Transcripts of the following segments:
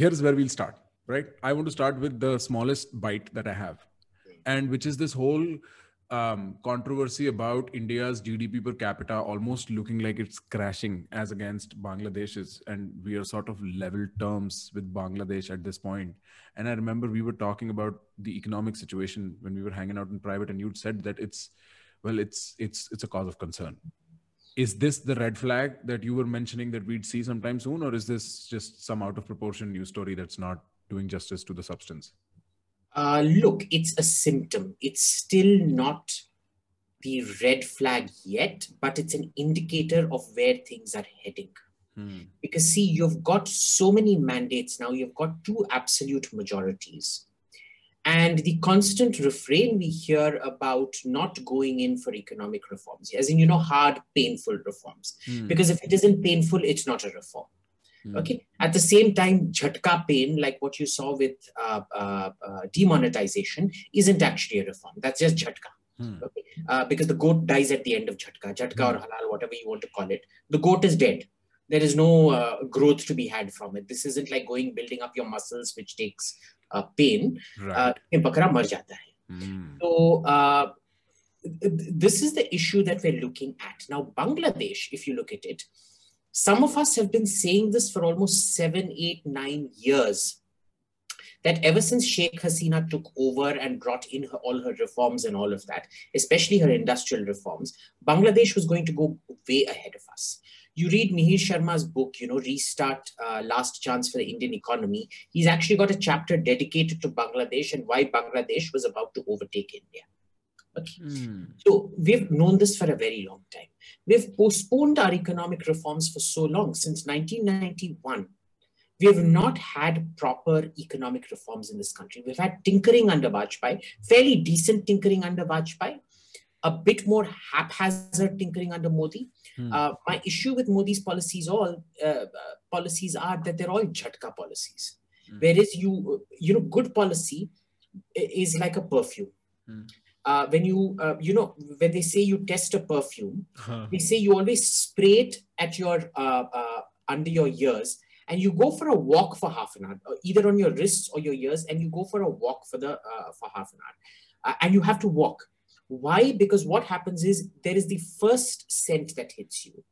here's where we'll start, right? I want to start with the smallest bite that I have, and which is this whole um, controversy about India's GDP per capita almost looking like it's crashing as against Bangladesh's, and we are sort of level terms with Bangladesh at this point. And I remember we were talking about the economic situation when we were hanging out in private, and you'd said that it's, well, it's it's it's a cause of concern. Is this the red flag that you were mentioning that we'd see sometime soon, or is this just some out of proportion news story that's not doing justice to the substance? Uh, look, it's a symptom. It's still not the red flag yet, but it's an indicator of where things are heading. Hmm. Because, see, you've got so many mandates now, you've got two absolute majorities. And the constant refrain we hear about not going in for economic reforms, as in, you know, hard, painful reforms. Hmm. Because if it isn't painful, it's not a reform. Mm. Okay. At the same time, jhatka pain, like what you saw with uh, uh, uh, demonetization, isn't actually a reform. That's just jhatka. Mm. Okay. Uh, because the goat dies at the end of jhatka, jhatka mm. or halal, whatever you want to call it. The goat is dead. There is no uh, growth to be had from it. This isn't like going building up your muscles, which takes uh, pain. Right. bakra mar jata hai. Mm. So this is the issue that we're looking at now. Bangladesh, if you look at it, some of us have been saying this for almost seven, eight, nine years. That ever since Sheikh Hasina took over and brought in her, all her reforms and all of that, especially her industrial reforms, Bangladesh was going to go way ahead of us. You read Mihir Sharma's book, you know, Restart uh, Last Chance for the Indian Economy. He's actually got a chapter dedicated to Bangladesh and why Bangladesh was about to overtake India. Okay. Mm. So we've known this for a very long time. We've postponed our economic reforms for so long, since 1991. We have not had proper economic reforms in this country. We've had tinkering under Vajpayee, fairly decent tinkering under Vajpayee, a bit more haphazard tinkering under Modi. Hmm. Uh, my issue with Modi's policies all uh, uh, policies are that they're all jhatka policies. Hmm. Whereas you you know good policy is like a perfume. Hmm uh, when you uh, you know when they say you test a perfume huh. they say you always spray it at your uh, uh, under your ears and you go for a walk for half an hour either on your wrists or your ears and you go for a walk for the uh, for half an hour uh, and you have to walk why? Because what happens is there is the first scent that hits you.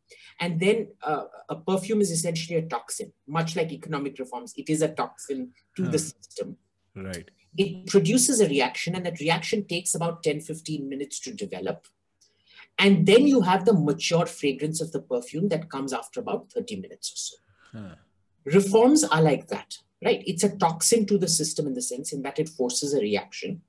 And then uh, a perfume is essentially a toxin much like economic reforms. It is a toxin to huh. the hmm. system. Right. It produces a reaction and that reaction takes about 10 15 minutes to develop. And then you have the mature fragrance of the perfume that comes after about 30 minutes or so. Huh. reforms are like that right? It's a toxin to the system in the sense in that it forces a reaction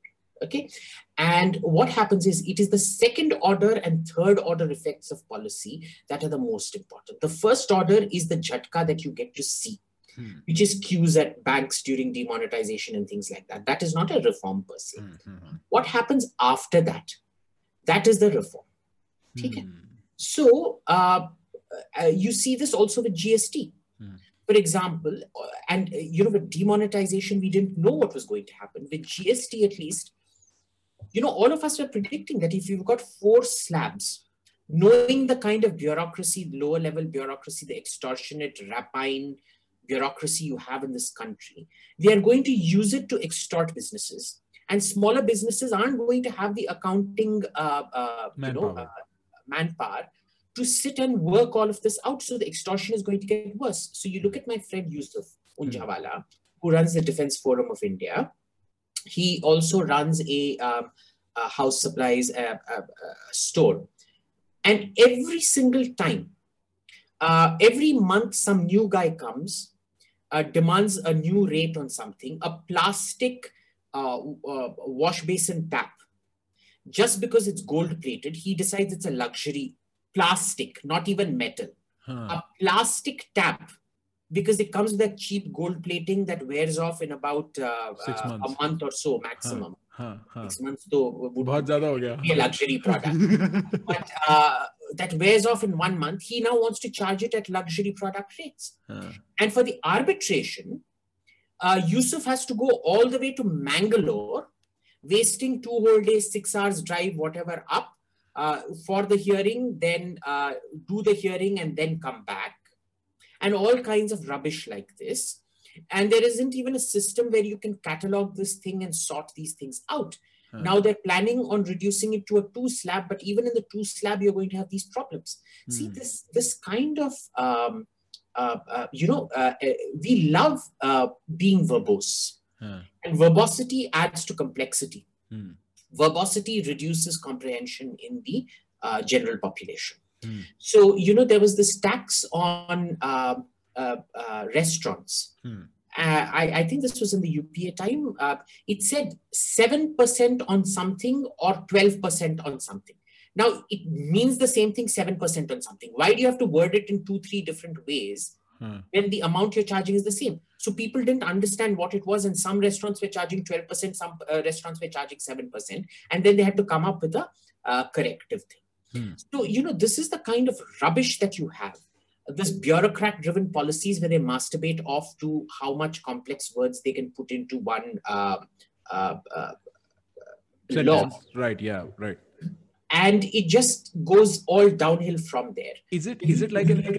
okay and what happens is it is the second order and third order effects of policy that are the most important the first order is the jhatka that you get to see hmm. which is queues at banks during demonetization and things like that. That is not a reform per se. Hmm. What happens after that? That is the reform. Hmm. So uh, uh, you see this also with GST. Hmm. For example, uh, and uh, you know, with demonetization, we didn't know what was going to happen. With GST, at least, you know, all of us were predicting that if you've got four slabs, knowing the kind of bureaucracy, lower level bureaucracy, the extortionate, rapine, bureaucracy you have in this country, they are going to use it to extort businesses. And smaller businesses aren't going to have the accounting uh, uh, manpower. You know, uh, manpower to sit and work all of this out. So the extortion is going to get worse. So you look at my friend Yusuf Unjhawala, mm. who runs the Defense Forum of India. He also runs a, um, a house supplies uh, uh, uh, store. And every single time, every month, some new guy comes uh, demands a new rate on something, a plastic uh, uh, wash basin tap, just because it's gold plated, he decides it's a luxury plastic, not even metal. Huh. A plastic tap because it comes with a cheap gold plating that wears off in about uh, uh, a month or so maximum. Huh. Huh. Six months to be a luxury product. but uh, that wears off in one month, he now wants to charge it at luxury product rates. And for the arbitration, uh, Yusuf has to go all the way to Mangalore, wasting two whole days, six hours drive, whatever, up uh, for the hearing, then uh, do the hearing and then come back. And all kinds of rubbish like this. And there isn't even a system where you can catalog this thing and sort these things out. Now they're planning on reducing it to a two slab, but even in the two slab, you're going to have these problems. Hmm. See, this this kind of um, uh, uh, you know, uh, uh we love uh, being verbose, and verbosity adds to complexity. Hmm. Verbosity reduces comprehension in the uh, general population. Hmm. So you know, there was this tax on restaurants. Hmm uh, I, I, think this was in the UPA time, uh, it said 7% on something or 12% on something. Now, it means the same thing, 7% on something. Why do you have to word it in two, three different ways hmm. when the amount you're charging is the same? So people didn't understand what it was, and some restaurants were charging 12%, some uh, restaurants were charging 7%, and then they had to come up with a uh, corrective thing. Hmm. So, you know, this is the kind of rubbish that you have this bureaucrat driven policies where they masturbate off to how much complex words they can put into one uh, uh, uh, law. Right. Yeah. Right. And it just goes all downhill from there. Is it? Is it like an?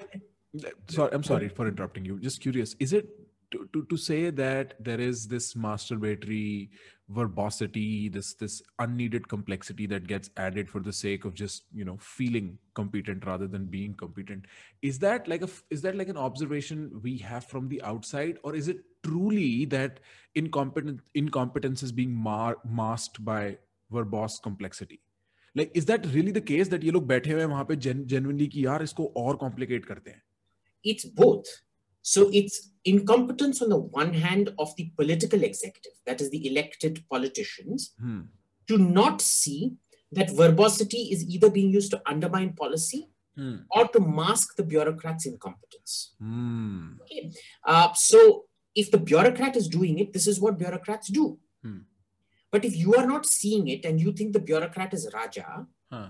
Sorry, I'm sorry for interrupting you. Just curious. Is it to, to, to say that there is this masturbatory verbosity this this unneeded complexity that gets added for the sake of just you know feeling competent rather than being competent is that like a is that like an observation we have from the outside? Or is it truly that incompetent incompetence is being mar- masked by verbose complexity? Like is that really the case that you look better when hain wahan genuinely ki yaar isko aur complicate karte hain? It's both so it's incompetence on the one hand of the political executive, that is the elected politicians, hmm. to not see that verbosity is either being used to undermine policy hmm. or to mask the bureaucrat's incompetence. Hmm. Okay. Uh, so if the bureaucrat is doing it, this is what bureaucrats do. Hmm. But if you are not seeing it and you think the bureaucrat is Raja, huh.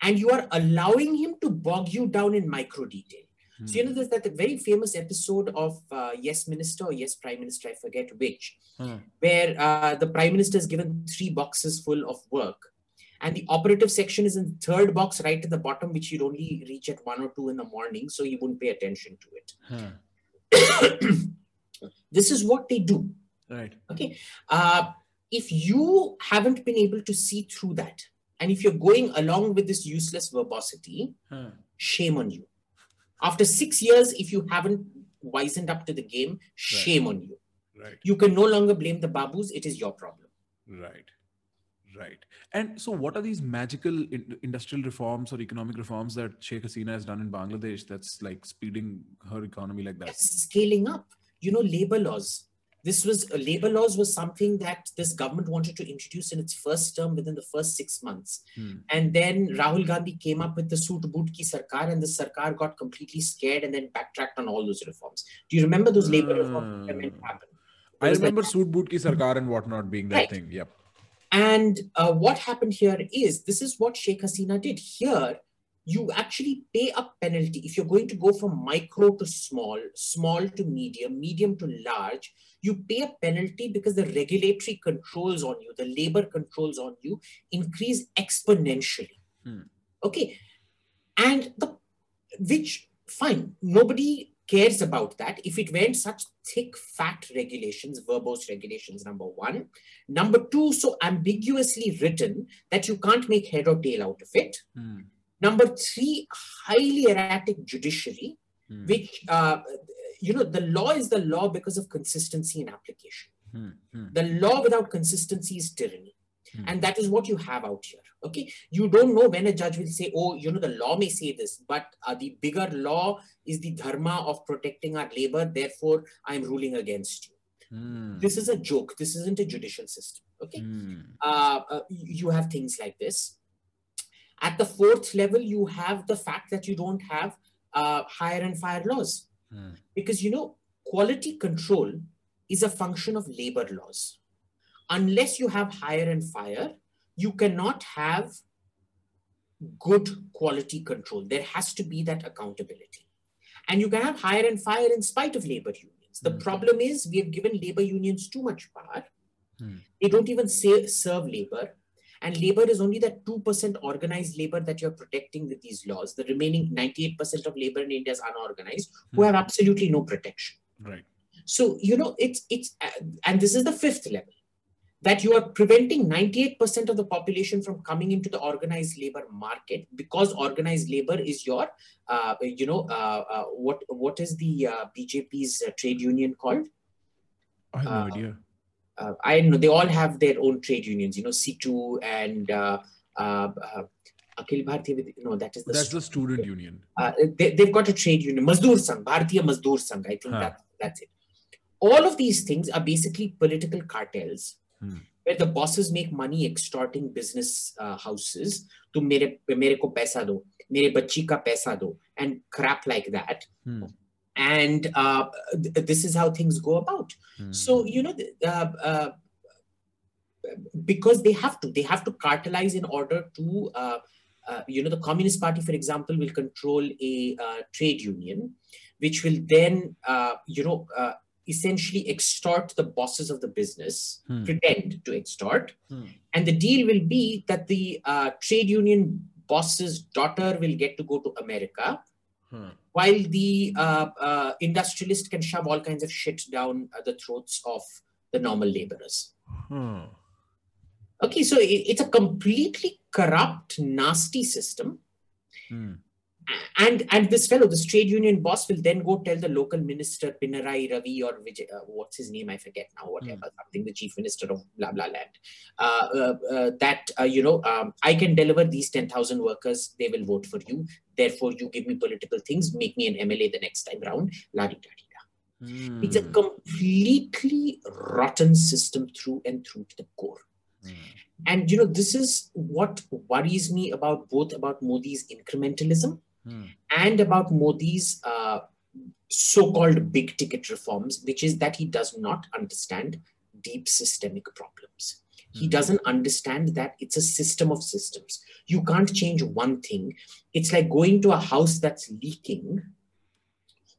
and you are allowing him to bog you down in micro detail, Hmm. So, you know, there's that very famous episode of uh, Yes Minister or Yes Prime Minister, I forget which, hmm. where uh, the Prime Minister is given three boxes full of work. And the operative section is in the third box right at the bottom, which you'd only reach at one or two in the morning, so you wouldn't pay attention to it. Hmm. this is what they do. Right. Okay. Uh, if you haven't been able to see through that, and if you're going along with this useless verbosity, shame on you after six years, if you haven't wisened up to the game, shame right. on you. Right. You can no longer blame the babus. It is your problem. Right. Right. And so, what are these magical in- industrial reforms or economic reforms that Sheikh Hasina has done in Bangladesh that's like speeding her economy like that? Yes, scaling up. You know, labor laws this was uh, labor laws was something that this government wanted to introduce in its first term within the first six months. Hmm. And then Rahul Gandhi came up with the suit Boot Ki Sarkar, and the Sarkar got completely scared and then backtracked on all those reforms. Do you remember those labor reforms that meant happen? I remember Soot Boot Ki Sarkar and whatnot being that right. thing. Yep. And uh, what happened here is this is what Sheikh Hasina did. Here, you actually pay a penalty if you're going to go from micro to small, small to medium, medium to large you pay a penalty because the regulatory controls on you, the labor controls on you increase exponentially. Hmm. Okay. And the which fine, nobody cares about that if it weren't such thick, fat regulations, verbose regulations, number one. Number two, so ambiguously written that you can't make head or tail out of it. Hmm. Number three, highly erratic judiciary, hmm. which uh, you know, the law is the law because of consistency in application. Hmm, hmm. The law without consistency is tyranny. Hmm. And that is what you have out here. Okay. You don't know when a judge will say, oh, you know, the law may say this, but uh, the bigger law is the dharma of protecting our labor. Therefore, I'm ruling against you. Hmm. This is a joke. This isn't a judicial system. Okay. Hmm. Uh, uh, you have things like this. At the fourth level, you have the fact that you don't have uh, hire and fire laws. Hmm. Because, you know, quality control is a function of labor laws. Unless you have hire and fire, you cannot have good quality control. There has to be that accountability. And you can have hire and fire in spite of labor unions. The mm problem is we have given labor unions too much power. Mm. They don't even say, serve labor. And labor is only that 2% organized labor that you're protecting with these laws. The remaining 98% of labor in India is unorganized, who hmm. have absolutely no protection. Right. So, you know, it's, it's, uh, and this is the fifth level that you are preventing 98% of the population from coming into the organized labor market because organized labor is your, uh, you know, uh, uh, what what is the uh, BJP's uh, trade union called? I have no uh. I know they all have their own trade unions, you know, CITU and Akhil Bharatiya, no, that is the that's the student union. they, have got a trade union, Mazdoor Sangh, Bharatiya Mazdoor Sangh. I think huh. that that's it. All of these things are basically political cartels hmm. where the bosses make money extorting business uh, houses to mere, mere ko paisa do, mere bachchi ka paisa do, and crap like that. Hmm. And uh, th- this is how things go about. Hmm. So, you know, uh, uh, because they have to, they have to cartelize in order to, uh, uh, you know, the Communist Party, for example, will control a trade union, which will then, you know, essentially extort the bosses of the business, hmm. pretend to extort. Hmm. And the deal will be that the uh, trade union boss's daughter will get to go to America, hmm. while the uh, uh, industrialist can shove all kinds of shit down the throats of the normal laborers. Hmm. Okay, so it, it's a completely corrupt, nasty system. Hmm and and this fellow, this trade union boss, will then go tell the local minister Pinarayi Ravi or Vijay, uh, what's his name? I forget now. Whatever, mm. something the chief minister of blah blah land. Uh, uh, uh that uh, you know, um, I can deliver these ten thousand workers. They will vote for you. Therefore, you give me political things. Make me an MLA the next time round. La di da di da. Mm. It's a completely rotten system through and through to the core. Mm. And you know, this is what worries me about both about Modi's incrementalism hmm. and about Modi's uh, so-called big ticket reforms, which is that he does not understand deep systemic problems. He hmm. doesn't understand that it's a system of systems. You can't change one thing. It's like going to a house that's leaking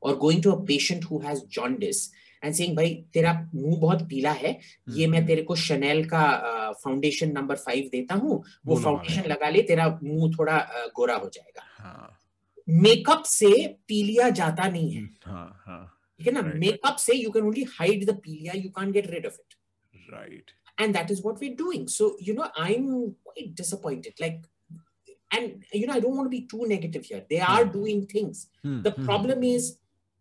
or going to a patient who has jaundice and saying भाई तेरा मुंह बहुत पीला है ये मैं तेरे को शनेल का फाउंडेशन नंबर फाइव देता हूँ वो फाउंडेशन लगा ले तेरा मुंह थोड़ा गोरा हो जाएगा मेकअप से पीलिया जाता नहीं है ठीक है ना मेकअप से you can only hide the पीलिया you can get rid of it right and that is what we're doing so you know i'm quite disappointed like and you know i don't want to be too negative here they are hmm. doing things hmm. the hmm. problem is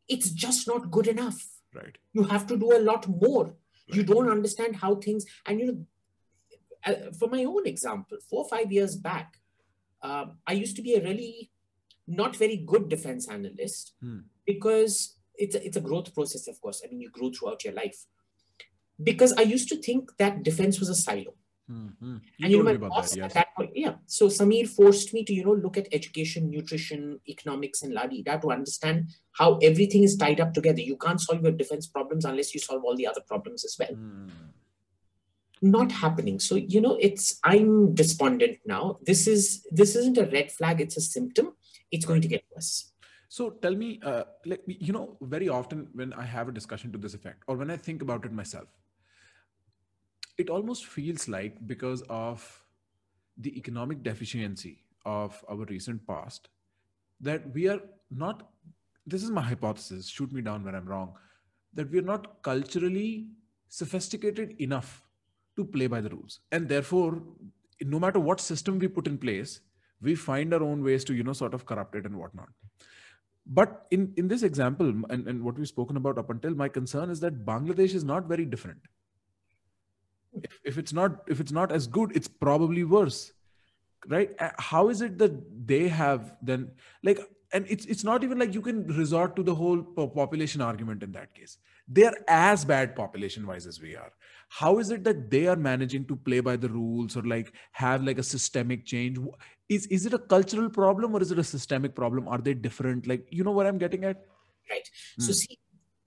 it's just not good enough right you have to do a lot more right. you don't understand how things and you know uh, for my own example four five years back um, i used to be a really not very good defense analyst hmm. because it's a, it's a growth process of course i mean you grow throughout your life because i used to think that defense was a silo Mm-hmm. You and you know, boss that, yes. at that point, yeah. So Samir forced me to, you know, look at education, nutrition, economics, and ladi to understand how everything is tied up together. You can't solve your defense problems unless you solve all the other problems as well. Mm. Not happening. So you know, it's I'm despondent now. This is this isn't a red flag. It's a symptom. It's going to get worse. So tell me, uh, like you know, very often when I have a discussion to this effect, or when I think about it myself, it almost feels like because of the economic deficiency of our recent past that we are not this is my hypothesis shoot me down when i'm wrong that we are not culturally sophisticated enough to play by the rules and therefore no matter what system we put in place we find our own ways to you know sort of corrupt it and whatnot. But in in this example and, and what we've spoken about up until my concern is that bangladesh is not very different. If, if it's not if it's not as good it's probably worse right? How is it that they have then like and it's it's not even like you can resort to the whole population argument in that case. They're as bad population wise as we are how is it that they are managing to play by the rules or like have like a systemic change is is it a cultural problem or is it a systemic problem are they different like you know what i'm getting at right so hmm. see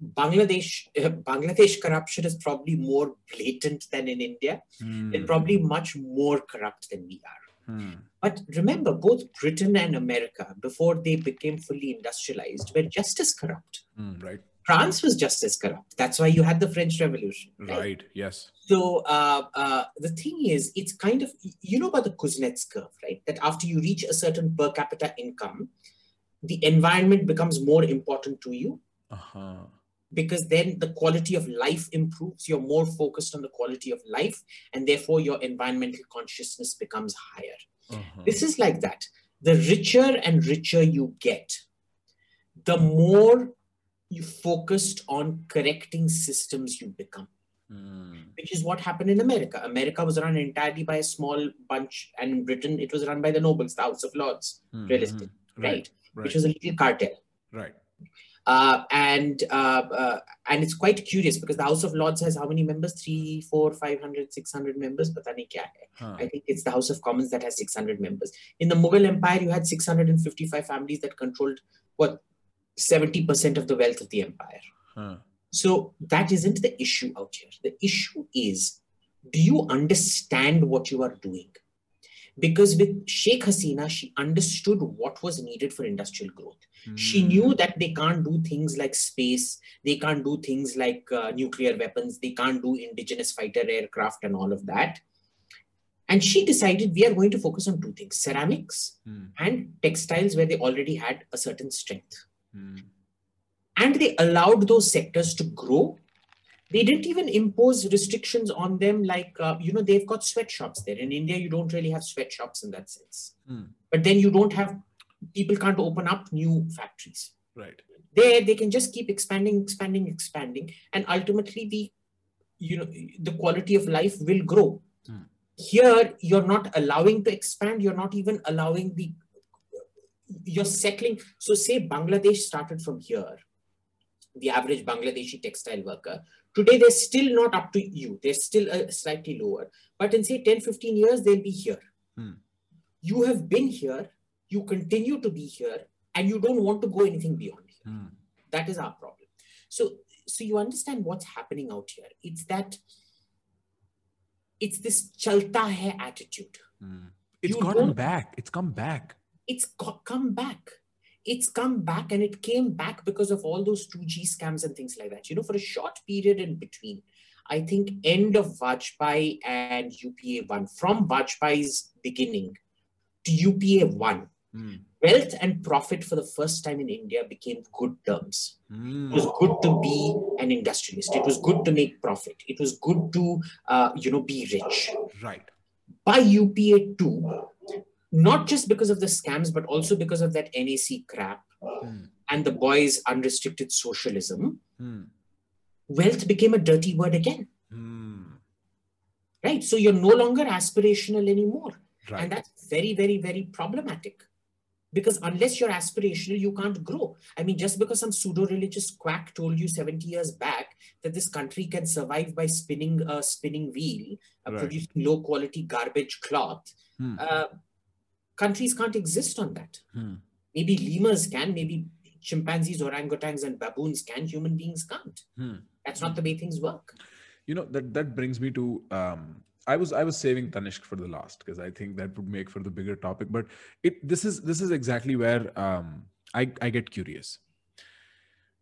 Bangladesh, uh, Bangladesh corruption is probably more blatant than in India. Mm. They're probably much more corrupt than we are. Mm. But remember, both Britain and America, before they became fully industrialized, were just as corrupt. Mm, right. France was just as corrupt. That's why you had the French Revolution. Right. right yes. So uh, uh, the thing is, it's kind of you know about the Kuznets curve, right? That after you reach a certain per capita income, the environment becomes more important to you. Uh-huh because then the quality of life improves. You're more focused on the quality of life, and therefore your environmental consciousness becomes higher. Uh-huh. This is like that. The richer and richer you get, the more you focused on correcting systems you become. Mm. Which is what happened in America. America was run entirely by a small bunch, and in Britain, it was run by the nobles, the House of Lords, mm-hmm. right, right? right? Which was a little cartel. Right. Uh, and uh, uh, and it's quite curious because the House of Lords has how many members? Three, four, five hundred, six hundred members. But huh. I think it's the House of Commons that has six hundred members. In the Mughal Empire, you had six hundred and fifty-five families that controlled what seventy percent of the wealth of the empire. Huh. So that isn't the issue out here. The issue is, do you understand what you are doing? because with Sheikh Hasina, she understood what was needed for industrial growth. Mm. She hmm. knew that they can't do things like space, they can't do things like uh, nuclear weapons, they can't do indigenous fighter aircraft and all of that. And she decided we are going to focus on two things ceramics mm. and textiles, where they already had a certain strength. Mm. And they allowed those sectors to grow they didn't even impose restrictions on them like uh, you know they've got sweatshops there in india you don't really have sweatshops in that sense mm. but then you don't have people can't open up new factories right there they can just keep expanding expanding expanding and ultimately the you know the quality of life will grow mm. here you're not allowing to expand you're not even allowing the you're settling so say bangladesh started from here the average bangladeshi textile worker Today, they're still not up to you. They're still uh, slightly lower. But in say 10, 15 years, they'll be here. Hmm. You have been here, you continue to be here, and you don't want to go anything beyond here. Hmm. That is our problem. So, so you understand what's happening out here. It's that it's this chalta hai attitude. Hmm. It's gone back. It's come back. It's got, come back it's come back and it came back because of all those 2G scams and things like that. You know, for a short period in between, I think end of Vajpayee and UPA 1, from Vajpayee's beginning to UPA 1, mm. wealth and profit for the first time in India became good terms. Mm. It was good to be an industrialist. It was good to make profit. It was good to, uh, you know, be rich. Right. By UPA 2, not just because of the scams, but also because of that NAC crap mm. and the boys' unrestricted socialism, mm. wealth became a dirty word again. Mm. Right? So you're no longer aspirational anymore. Right. And that's very, very, very problematic. Because unless you're aspirational, you can't grow. I mean, just because some pseudo religious quack told you 70 years back that this country can survive by spinning a spinning wheel, uh, right. producing low quality garbage cloth, hmm. uh, countries can't exist on that. Hmm. Maybe lemurs can, maybe chimpanzees, orangutans, and baboons can. Human beings can't. Hmm. That's not the way things work. You know that that brings me to. Um, I was I was saving Tanishq for the last because I think that would make for the bigger topic. But it this is this is exactly where um, I I get curious.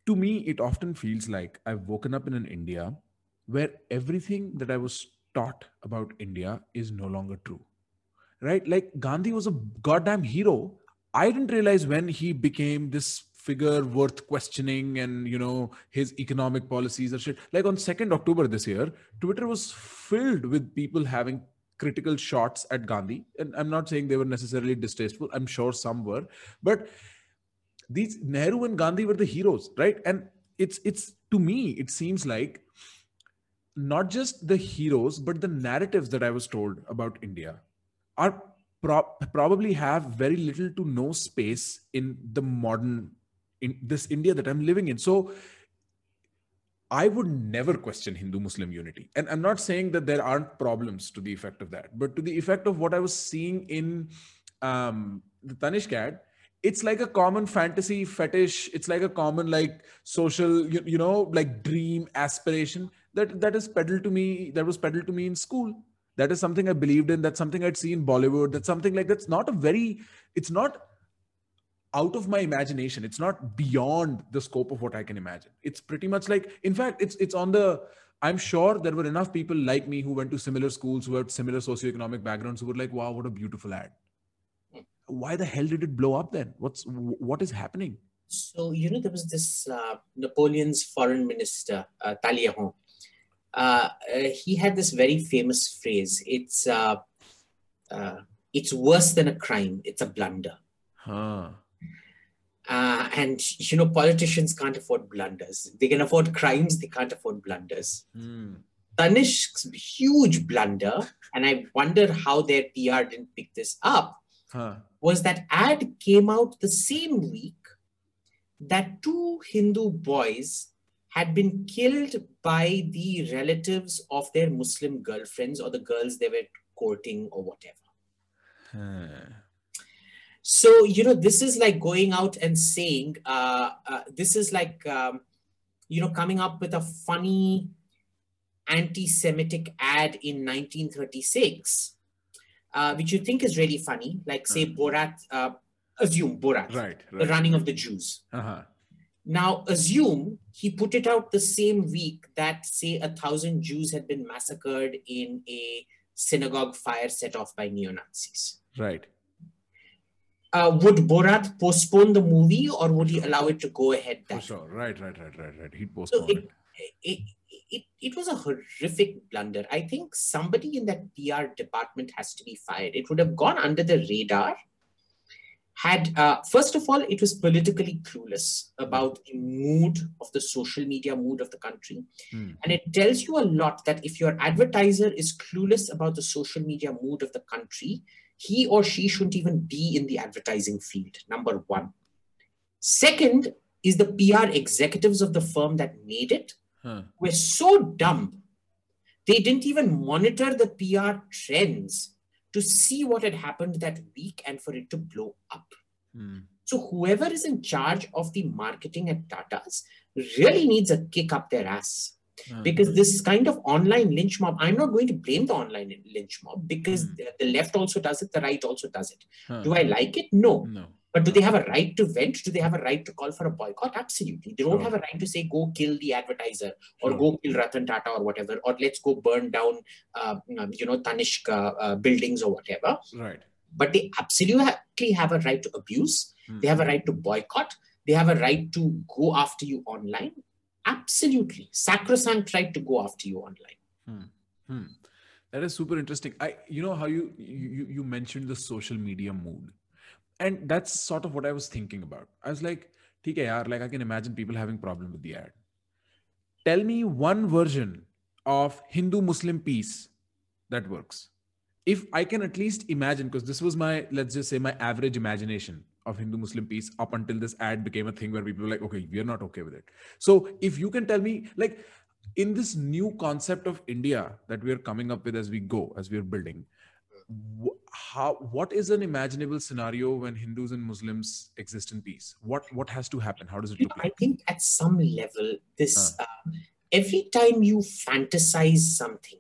To me, it often feels like I've woken up in an India where everything that I was taught about India is no longer true right? Like Gandhi was a goddamn hero. I didn't realize when he became this figure worth questioning and you know his economic policies or shit. Like on 2nd october this year twitter was filled with people having critical shots at gandhi. And i'm not saying they were necessarily distasteful. I'm sure some were. But these nehru and gandhi were the heroes right? And it's it's to me it seems like not just the heroes but the narratives that i was told about india are pro- probably have very little to no space in the modern in this india that i'm living in. So i would never question hindu muslim unity. And i'm not saying that there aren't problems to the effect of that but to the effect of what i was seeing in um, the Tanishq ad it's like a common fantasy fetish. It's like a common like social you, you know like dream aspiration that that is peddled to me that was peddled to me in school that is something i believed in that's something i'd seen bollywood that's something like that's not a very it's not out of my imagination. It's not beyond the scope of what i can imagine. It's pretty much like in fact it's it's on the i'm sure there were enough people like me who went to similar schools who had similar socioeconomic backgrounds who were like wow what a beautiful ad. Why the hell did it blow up then? What's what is happening? So, you know, there was this uh, Napoleon's foreign minister, uh, Talleyrand. Uh, uh, he had this very famous phrase it's, uh, uh, it's worse than a crime, it's a blunder. Huh. Uh, and, you know, politicians can't afford blunders. They can afford crimes, they can't afford blunders. Tanishq's huge blunder, and I wonder how their PR didn't pick this up, Huh. was that ad came out the same week that two Hindu boys had been killed by the relatives of their Muslim girlfriends or the girls they were courting or whatever. Huh. So, you know, this is like going out and saying, uh, uh, this is like, um, you know, coming up with a funny anti Semitic ad in 1936, uh, which you think is really funny, like, say. Borat, uh, assume Borat, Right. the running of the Jews. Uh-huh. Now, assume he put it out the same week that, say, a thousand Jews had been massacred in a synagogue fire set off by neo Nazis. Right. Uh, would Borat postpone the movie or would he allow it to go ahead? For That sure. Right, right, right, right, right. He'd so postpone it, it. it, it, it was a horrific blunder. I think somebody in that PR department has to be fired. It would have gone under the radar. Had uh, first of all, it was politically clueless about the mood of the social media mood of the country, Hmm. and it tells you a lot that if your advertiser is clueless about the social media mood of the country, he or she shouldn't even be in the advertising field. Number one. Second is the PR executives of the firm that made it Huh. were so dumb. They didn't even monitor the PR trends to see what had happened that week and for it to blow up. Hmm. So whoever is in charge of the marketing at Tata's really needs a kick up their ass Huh. because this kind of online lynch mob, I'm not going to blame the online lynch mob because the, the left also does it, the right also does it. Huh. Do I like it? No. No. But do they have a right to vent? Do they have a right to call for a boycott? Absolutely. They don't Sure. have a right to say, go kill the advertiser or Sure. go kill Ratan Tata or whatever, or let's go burn down, uh, you know, Tanishq uh, uh, buildings or whatever. Right. But they absolutely have a right to abuse. Hmm. They have a right to boycott. They have a right to go after you online. Absolutely. Sacrosanct right to go after you online. Hmm. That is super interesting. I, you know how you you you mentioned the social media mood, and that's sort of what I was thinking about. I was like, "Okay, yaar, like I can imagine people having problem with the ad. Tell me one version of Hindu-Muslim peace that works. If I can at least imagine, because this was my let's just say my average imagination of Hindu-Muslim peace up until this ad became a thing where people were like, okay, we are not okay with it. So if you can tell me, like, in this new concept of India that we are coming up with as we go, as we are building, how what is an imaginable scenario when Hindus and Muslims exist in peace? What what has to happen? How does it You look know, I like? think at some level, this uh, every time you fantasize something,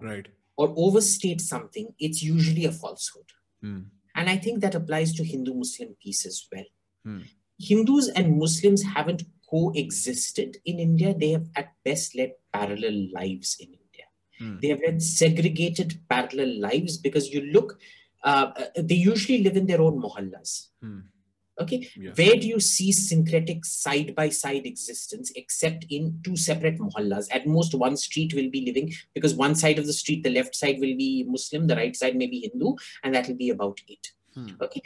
Right. or overstate something, it's usually a falsehood. Hmm. And I think that applies to Hindu Muslim peace as well. Hmm. Hindus and Muslims haven't coexisted in India. They have at best led parallel lives in India. Hmm. They have led segregated parallel lives because you look, uh, uh, they usually live in their own mohallas. Hmm. Okay. Yeah. Where do you see syncretic side by side existence except in two separate mohallas? At most, one street will be living because one side of the street, the left side will be Muslim, the right side may be Hindu, and that will be about it. Hmm. Okay.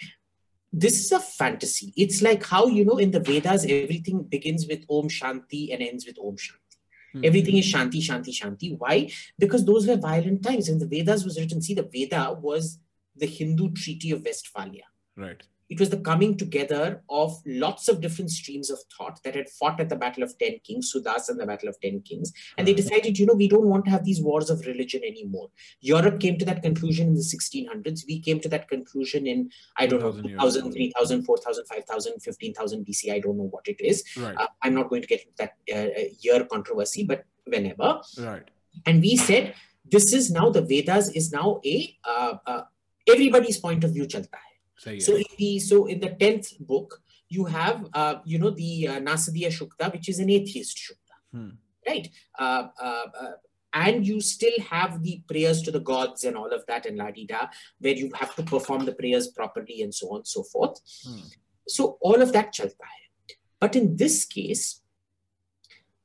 This is a fantasy. It's like how, you know, in the Vedas, everything begins with Om Shanti and ends with Om Shanti. Hmm. Everything is Shanti, Shanti, Shanti. Why? Because those were violent times. And the Vedas was written, see, the Veda was the Hindu Treaty of Westphalia Right. It was the coming together of lots of different streams of thought that had fought at the Battle of Ten Kings, Sudas and the Battle of Ten Kings. And they decided, you know, we don't want to have these wars of religion anymore. Europe came to that conclusion in the 1600s. We came to that conclusion in, I don't know, 2000 years 2000, ago. 3000, 4000, 5000, 15,000 BC. I don't know what it is. Right. Uh, I'm not going to get into that uh, year controversy, but whenever. right. And we said, this is now, the Vedas is now a, uh, uh, everybody's point of view chalta hai. So in the so in the tenth book, you have uh, you know the uh, Nasadiya Sukta, which is an atheist Shukta, Hmm. right? Uh, uh, uh, and you still have the prayers to the gods and all of that and la di da, where you have to perform the prayers properly and so on and so forth. Hmm. So all of that chalta hai. But in this case,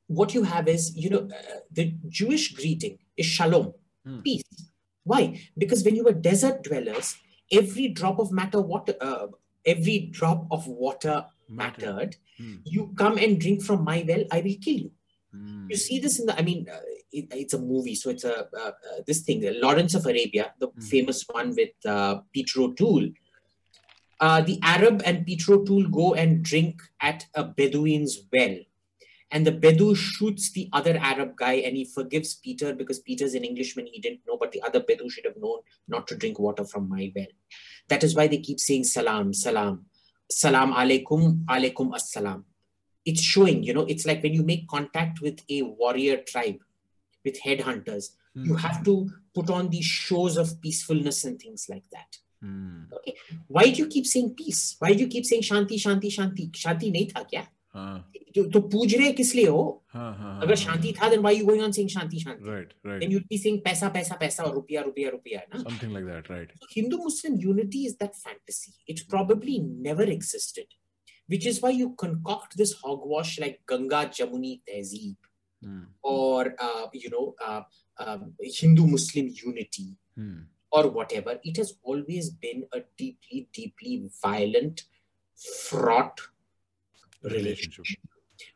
what you have is, you know, uh, the Jewish greeting is shalom, hmm. peace. Why? Because when you were desert dwellers, every drop of matter water, uh, every drop of water mattered. Hmm. You come and drink from my well, I will kill you. Hmm. You see this in the, I mean, uh, it, it's a movie, so it's a uh, uh, this thing, Lawrence of Arabia, the hmm. famous one with uh, Peter O'Toole. Uh, the Arab and Peter O'Toole go and drink at a Bedouin's well and the Bedou shoots the other Arab guy and he forgives Peter because Peter's an Englishman. He didn't know, but the other Bedou should have known not to drink water from my well. That is why they keep saying salam, salam, salam alaikum, alaikum assalam. It's showing, you know, it's like when you make contact with a warrior tribe, with headhunters, mm. you have to put on these shows of peacefulness and things like that. Mm. Okay. Why do you keep saying peace? Why do you keep saying shanti, shanti, shanti? Shanti nahi tha kya? हाँ। तो, तो पूछ रहे किस लिए हो? हाँ, हाँ, अगर शांति था then why you going on saying shanti shanti? Right right then you be saying paisa paisa paisa और रुपया रुपया रुपया है ना? Something like that right Hindu Muslim unity is that fantasy it's probably never existed which is why you concoct this hogwash like Ganga Jamuni tehzeeb और you know Hindu Muslim unity और whatever it has always been a deeply deeply violent fraught relationship.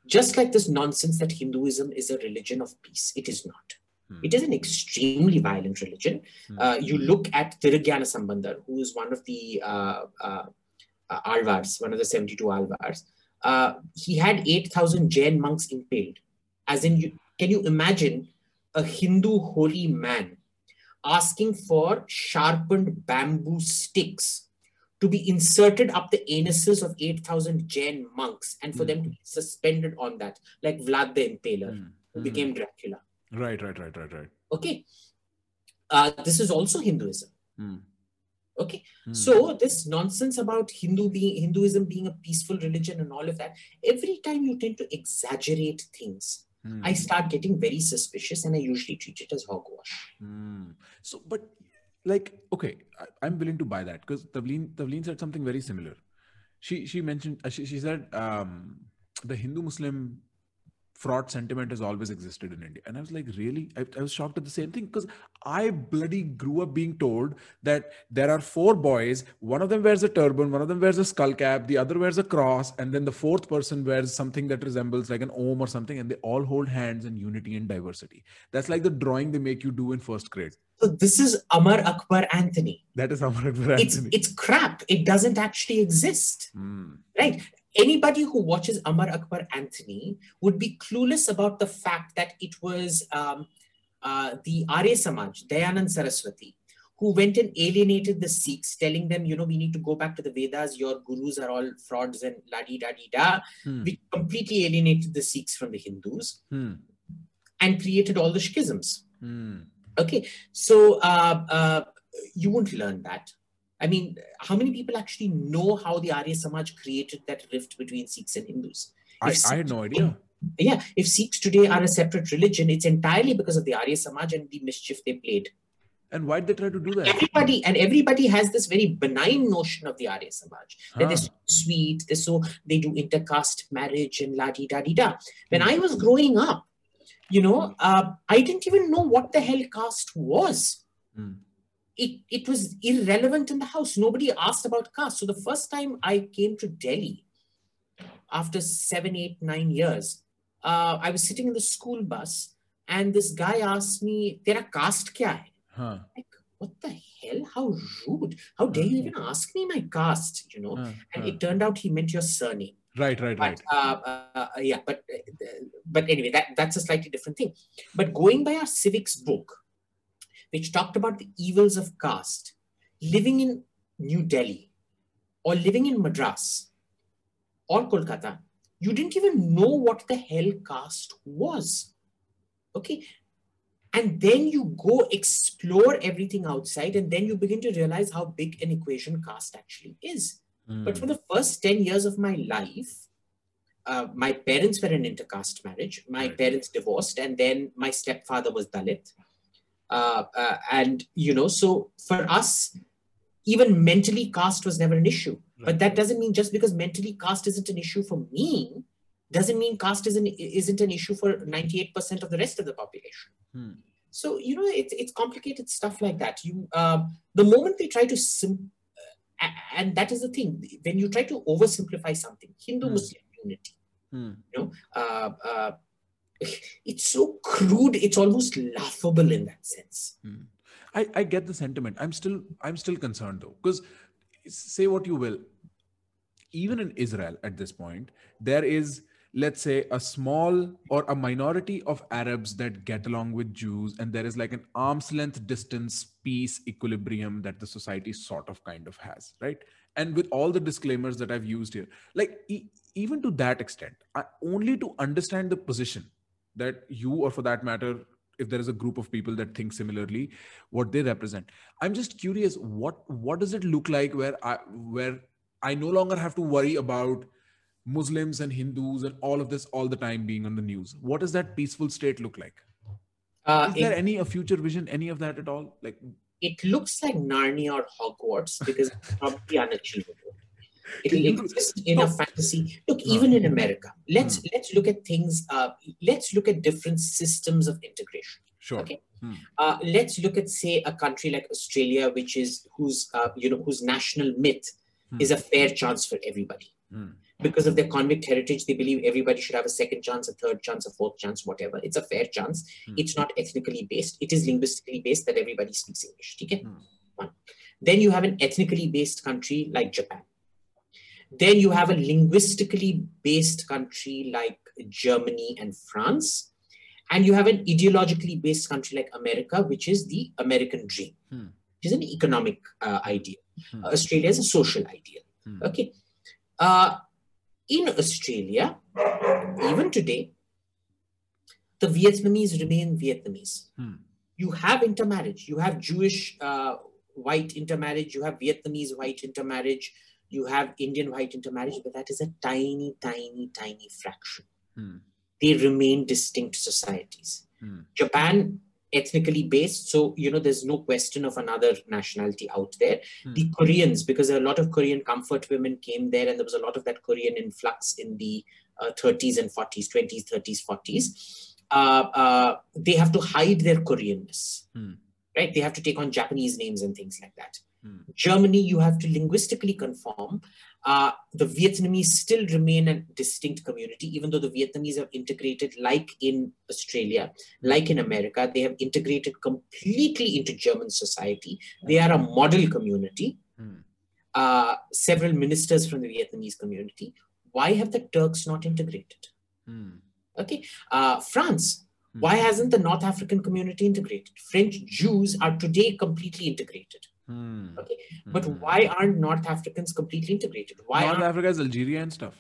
Just like this nonsense that Hinduism is a religion of peace, it is not. Hmm. It is an extremely violent religion. Hmm. Uh, you look at Thirugyana Sambandar, who is one of the uh, uh, uh Alvars, one of the 72 Alvars. Uh, he had 8,000 Jain monks impaled. As in, you, can you imagine a Hindu holy man asking for sharpened bamboo sticks to be inserted up the anuses of 8,000 Jain monks and for mm. them to be suspended on that, like Vlad the Impaler, mm. who mm. became Dracula. Right, right, right, right, right. Okay. Uh, this is also Hinduism. Hmm. Okay. Hmm. So this nonsense about Hindu being Hinduism being a peaceful religion and all of that, every time you tend to exaggerate things, hmm. I start getting very suspicious and I usually treat it as hogwash. So, but like okay I, am willing to buy that because Tavleen Tavleen said something very similar. She she mentioned uh, she, she said um, the Hindu Muslim fraud sentiment has always existed in India. And I was like, really? I, I was shocked at the same thing because I bloody grew up being told that there are four boys. One of them wears a turban, one of them wears a skull cap, the other wears a cross, and then the fourth person wears something that resembles like an om or something, and they all hold hands in unity and diversity. That's like the drawing they make you do in first grade. So this is Amar Akbar Anthony. That is Amar Akbar Anthony. It's, it's crap. It doesn't actually exist. Mm. Right? Anybody who watches Amar Akbar Anthony would be clueless about the fact that it was um, uh, the Arya Samaj, Dayanand Saraswati, who went and alienated the Sikhs, telling them, you know, we need to go back to the Vedas, your gurus are all frauds and la di da di da, hmm. which completely alienated the Sikhs from the Hindus hmm. and created all the schisms. Hmm. Okay, so uh, uh, you won't learn that. I mean, how many people actually know how the Arya Samaj created that rift between Sikhs and Hindus? I, I, had no idea. Yeah, if Sikhs today are a separate religion, it's entirely because of the Arya Samaj and the mischief they played. And why did they try to do that? Everybody and everybody has this very benign notion of the Arya Samaj that huh. they're so sweet, they're so they do intercaste marriage and la di da di da. When I was growing up, you know, uh, I didn't even know what the hell caste was. Hmm it, it was irrelevant in the house. Nobody asked about caste. So the first time I came to Delhi, after seven, eight, nine years, uh, I was sitting in the school bus and this guy asked me, Tera caste kya hai? Huh. Like, what the hell? How rude. How dare you even ask me my caste, you know? Huh. And it turned out he meant your surname. Right, right, but, right. Uh, uh, yeah, but uh, but anyway, that, that's a slightly different thing. But going by our civics book, which talked about the evils of caste, living in New Delhi or living in Madras or Kolkata, you didn't even know what the hell caste was. Okay. And then you go explore everything outside, and then you begin to realize how big an equation caste actually is. Mm. But for the first 10 years of my life, uh, my parents were in intercaste marriage. My right. parents divorced, and then my stepfather was Dalit. Uh, uh, and, you know, so for us, even mentally, caste was never an issue. But that doesn't mean just because mentally caste isn't an issue for me, doesn't mean caste isn't, isn't an issue for 98% of the rest of the population. Hmm. So, you know, it's, it's complicated stuff like that. You, uh, the moment we try to, sim- uh, and that is the thing, when you try to oversimplify something, Hindu-Muslim hmm. unity, hmm. you know, uh, uh it's so crude, it's almost laughable in that sense. Hmm. I, I get the sentiment. I'm still I'm still concerned though, because say what you will, even in Israel at this point, there is let's say a small or a minority of arabs that get along with jews and there is like an arm's length distance peace equilibrium that the society sort of kind of has right and with all the disclaimers that i've used here like e- even to that extent I, only to understand the position that you or for that matter if there is a group of people that think similarly what they represent i'm just curious what what does it look like where i where i no longer have to worry about Muslims and Hindus and all of this all the time being on the news. What does that peaceful state look like? Uh, Is there it, any a future vision, any of that at all? Like it looks like Narnia or Hogwarts because it's probably unachievable. It'll exist in a fantasy. Look, even in America, let's hmm. let's look at things. Uh, let's look at different systems of integration. Sure. Okay. Hmm. Uh, let's look at say a country like Australia, which is whose uh, you know whose national myth hmm. is a fair chance for everybody. Hmm because of their convict heritage, they believe everybody should have a second chance, a third chance, a fourth chance, whatever. It's a fair chance. Mm. It's not ethnically based. It is linguistically based that everybody speaks English. Okay? Mm. One. Then you have an ethnically based country like Japan. Then you have a linguistically based country like Germany and France. And you have an ideologically based country like America, which is the American dream, mm. which is an economic uh, ideal. Uh, Australia is a social ideal. Hmm. Okay. Uh, in Australia, even today, the Vietnamese remain Vietnamese. Hmm. You have intermarriage. You have Jewish uh, white intermarriage. You have Vietnamese white intermarriage. You have Indian white intermarriage, but that is a tiny, tiny, tiny fraction. Hmm. They remain distinct societies. Hmm. Japan ethnically based. So, you know, there's no question of another nationality out there. Hmm. The Koreans, because a lot of Korean comfort women came there, and there was a lot of that Korean influx in the uh, 30s and 40s, 20s, 30s, 40s. Uh, uh, they have to hide their Koreanness, hmm. right? They have to take on Japanese names and things like that. Hmm. Germany, you have to linguistically conform. Uh, the Vietnamese still remain a distinct community, even though the Vietnamese have integrated, like in Australia, like in America, they have integrated completely into German society. They are a model community. Hmm. Uh, several ministers from the Vietnamese community. Why have the Turks not integrated? Hmm. Okay, uh, France. Why hasn't the North African community integrated? French Jews are today completely integrated. Hmm. Okay, but mm. why aren't North Africans completely integrated? Why North Africa is Algeria and stuff.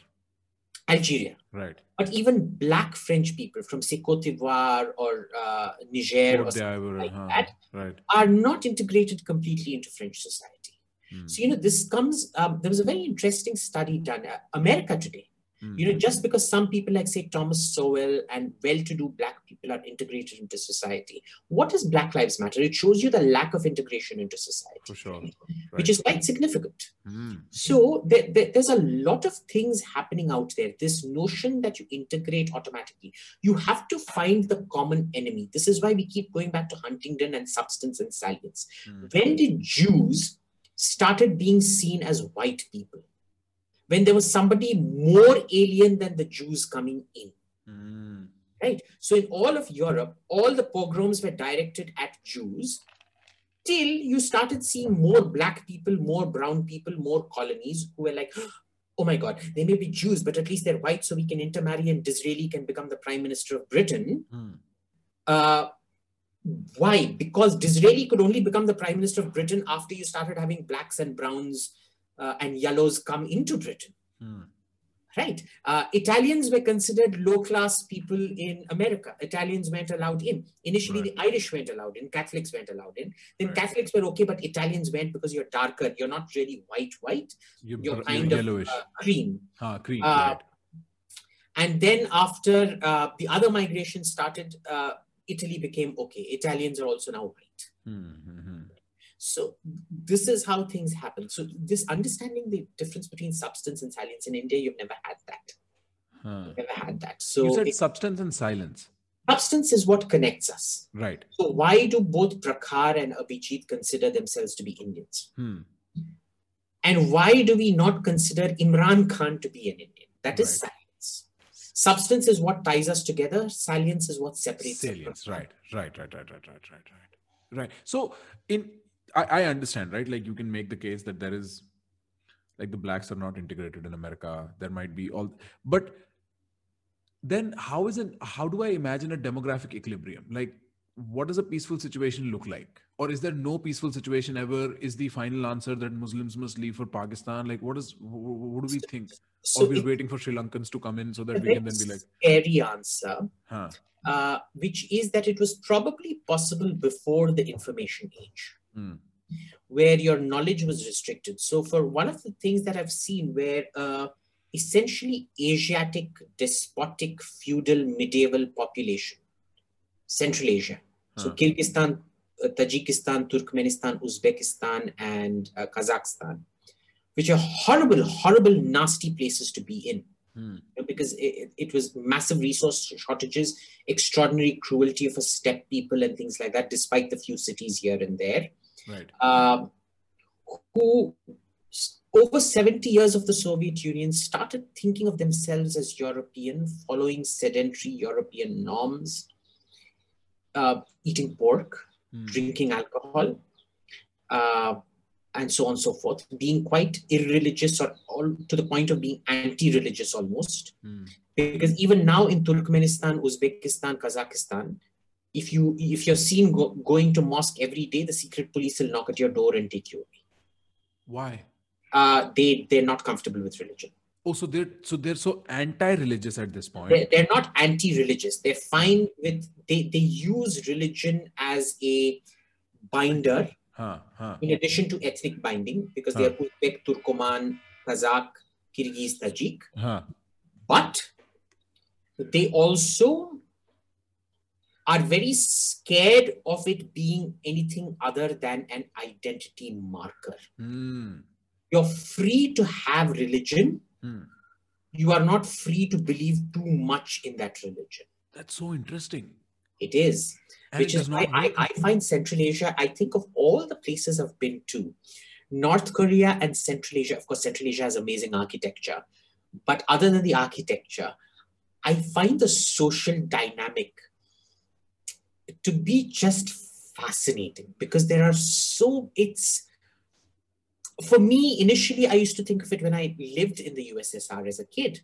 Algeria, right? But even Black French people from say Cote d'Ivoire or uh, Niger or something like huh. that right. are not integrated completely into French society. Mm. So you know this comes. Um, there was a very interesting study done. Uh, America today Mm. You know, just because some people like say Thomas Sowell and well-to-do black people are integrated into society, what does Black Lives Matter? It shows you the lack of integration into society, For sure. which is quite significant. Mm. So there, there- there's a lot of things happening out there. This notion that you integrate automatically, you have to find the common enemy. This is why we keep going back to Huntington and substance and salience. Mm. When did Jews started being seen as white people? When there was somebody more alien than the Jews coming in. Mm. Right? So in all of Europe, all the pogroms were directed at Jews till you started seeing more black people, more brown people, more colonies who were like, oh my God, they may be Jews, but at least they're white, so we can intermarry and Disraeli can become the prime minister of Britain. Mm. Uh, why? Because Disraeli could only become the prime minister of Britain after you started having blacks and browns uh, and yellows come into Britain. Mm. Right. Uh, Italians were considered low class people in America. Italians weren't allowed in. Initially, Right. the Irish weren't allowed in, Catholics weren't allowed in. Then Right. Catholics were okay, but Italians weren't because you're darker. You're not really white, white. You're, You're kind you're of yellowish. uh, cream. ah, cream. uh, right. And then after uh, the other migration started, uh, Italy became okay. Italians are also now white. Hmm, hmm, hmm. So this is how things happen. So this understanding the difference between substance and salience in India, you've never had that. Huh. You've never had that. So you said it, substance and silence. Substance is what connects us. Right. So why do both Prakhar and Abhijit consider themselves to be Indians? Hmm. And why do we not consider Imran Khan to be an Indian? That right. is salience. Substance is what ties us together. Silence is what separates Salience, right, right, right, right, right, right, right, right. Right. So in I, I understand, right? Like you can make the case that there is like the blacks are not integrated in America. There might be all, but then how is it? How do I imagine a demographic equilibrium? Like, what does a peaceful situation look like? Or is there no peaceful situation ever? Is the final answer that Muslims must leave for Pakistan? Like, what is what do we think? So or we're it, waiting for Sri Lankans to come in so that we can then be like scary answer. Huh. Uh, which is that it was probably possible before the information age mm. where your knowledge was restricted. So, for one of the things that I've seen where uh, essentially Asiatic, despotic, feudal, medieval population, Central Asia, huh. so Kyrgyzstan, uh, Tajikistan, Turkmenistan, Uzbekistan, and uh, Kazakhstan, which are horrible, horrible, nasty places to be in. Hmm. Because it, it, was massive resource shortages, extraordinary cruelty of a steppe people, and things like that, despite the few cities here and there right. uh, who over 70 years of the Soviet Union started thinking of themselves as European, following sedentary European norms, uh, eating pork, mm. drinking alcohol, uh, and so on and so forth, being quite irreligious or all to the point of being anti-religious almost. Mm. Because even now in Turkmenistan, Uzbekistan, Kazakhstan, if you if you're seen go, going to mosque every day, the secret police will knock at your door and take you away. Why? Uh, they they're not comfortable with religion. Oh, so they're so they're so anti-religious at this point. They're, they're not anti-religious. They're fine with they they use religion as a binder. Huh, huh. In addition to ethnic binding, because huh. they are Uzbek, Turkoman, Kazakh, Kyrgyz, Tajik. Huh. But they also are very scared of it being anything other than an identity marker. Mm. You're free to have religion. Mm. You are not free to believe too much in that religion. That's so interesting. It is. And which it is why I, I find Central Asia, I think of all the places I've been to, North Korea and Central Asia, of course, Central Asia has amazing architecture. But other than the architecture, I find the social dynamic to be just fascinating because there are so it's for me initially i used to think of it when i lived in the ussr as a kid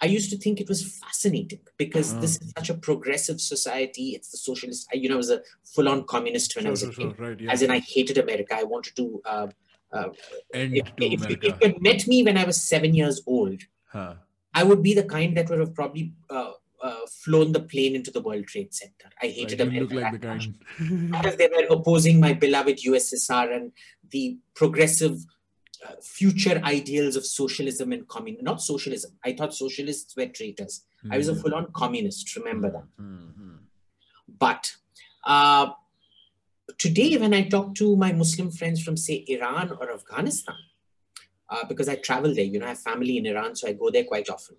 i used to think it was fascinating because this is such a progressive society it's the socialist you know i was a full-on communist when sure, i was a kid right, yeah. as in i hated america i wanted to uh, uh, End if, to if, America. if, you had met me when i was seven years old huh. i would be the kind that would have probably uh, uh, flown the plane into the World Trade Center. I hated right, America like the kind. because they were opposing my beloved USSR and the progressive uh, future ideals of socialism and communism. Not socialism. I thought socialists were traitors. Mm-hmm. I was a hmm. full-on communist. Remember that. Mm-hmm. But uh, today, when I talk to my Muslim friends from, say, Iran or Afghanistan, uh, because I travel there, you know, I have family in Iran, so I go there quite often.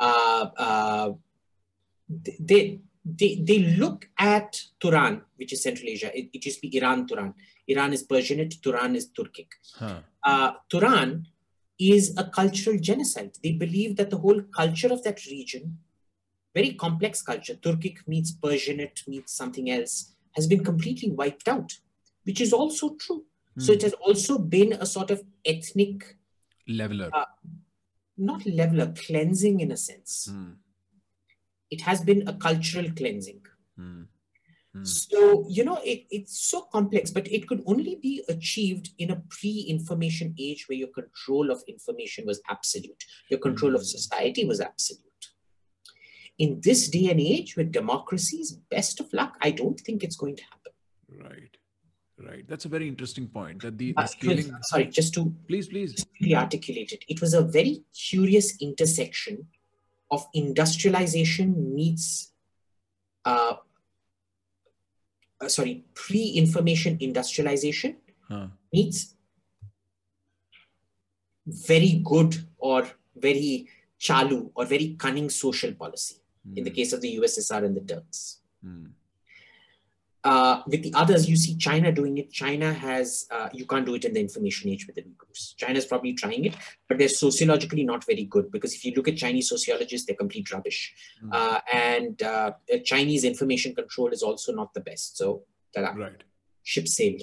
Uh, uh, they they they look at Turan, which is Central Asia. It, it used to be Iran Turan. Iran is Persianate, Turan is Turkic. Huh. Uh, Turan is a cultural genocide. They believe that the whole culture of that region, very complex culture, Turkic meets Persianate meets something else, has been completely wiped out, which is also true. Mm. So it has also been a sort of ethnic leveler, uh, not leveler, cleansing in a sense. Mm it has been a cultural cleansing. Mm. Mm. So, you know, it, it's so complex, but it could only be achieved in a pre information age where your control of information was absolute, your control mm. of hmm. society was absolute. In this day and age with democracies, best of luck, I don't think it's going to happen. Right. Right. That's a very interesting point. That the, the scaling. Was, sorry, just to please, please, articulate it. It was a very curious intersection of industrialization meets, uh, uh, sorry, pre-information industrialization huh. meets very good or very chalu or very cunning social policy mm. in the hmm. case of the USSR and the Turks. Mm. Uh, with the others, you see China doing it. China has, uh, you can't do it in the information age with the Uyghurs. China's probably trying it, but they're sociologically not very good because if you look at Chinese sociologists, they're complete rubbish. Mm. Uh, and uh, Chinese information control is also not the best. So, ta-da. right. Ship sailed.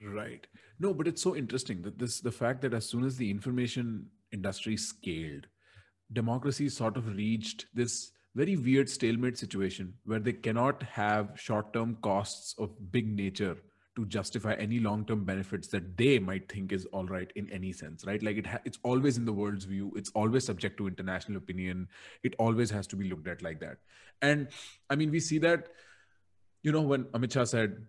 Right. No, but it's so interesting that this the fact that as soon as the information industry scaled, democracy sort of reached this very weird stalemate situation where they cannot have short-term costs of big nature to justify any long-term benefits that they might think is all right in any sense right? Like it ha- it's always in the world's view. It's always subject to international opinion. It always has to be looked at like that. And i mean we see that you know when amit shah said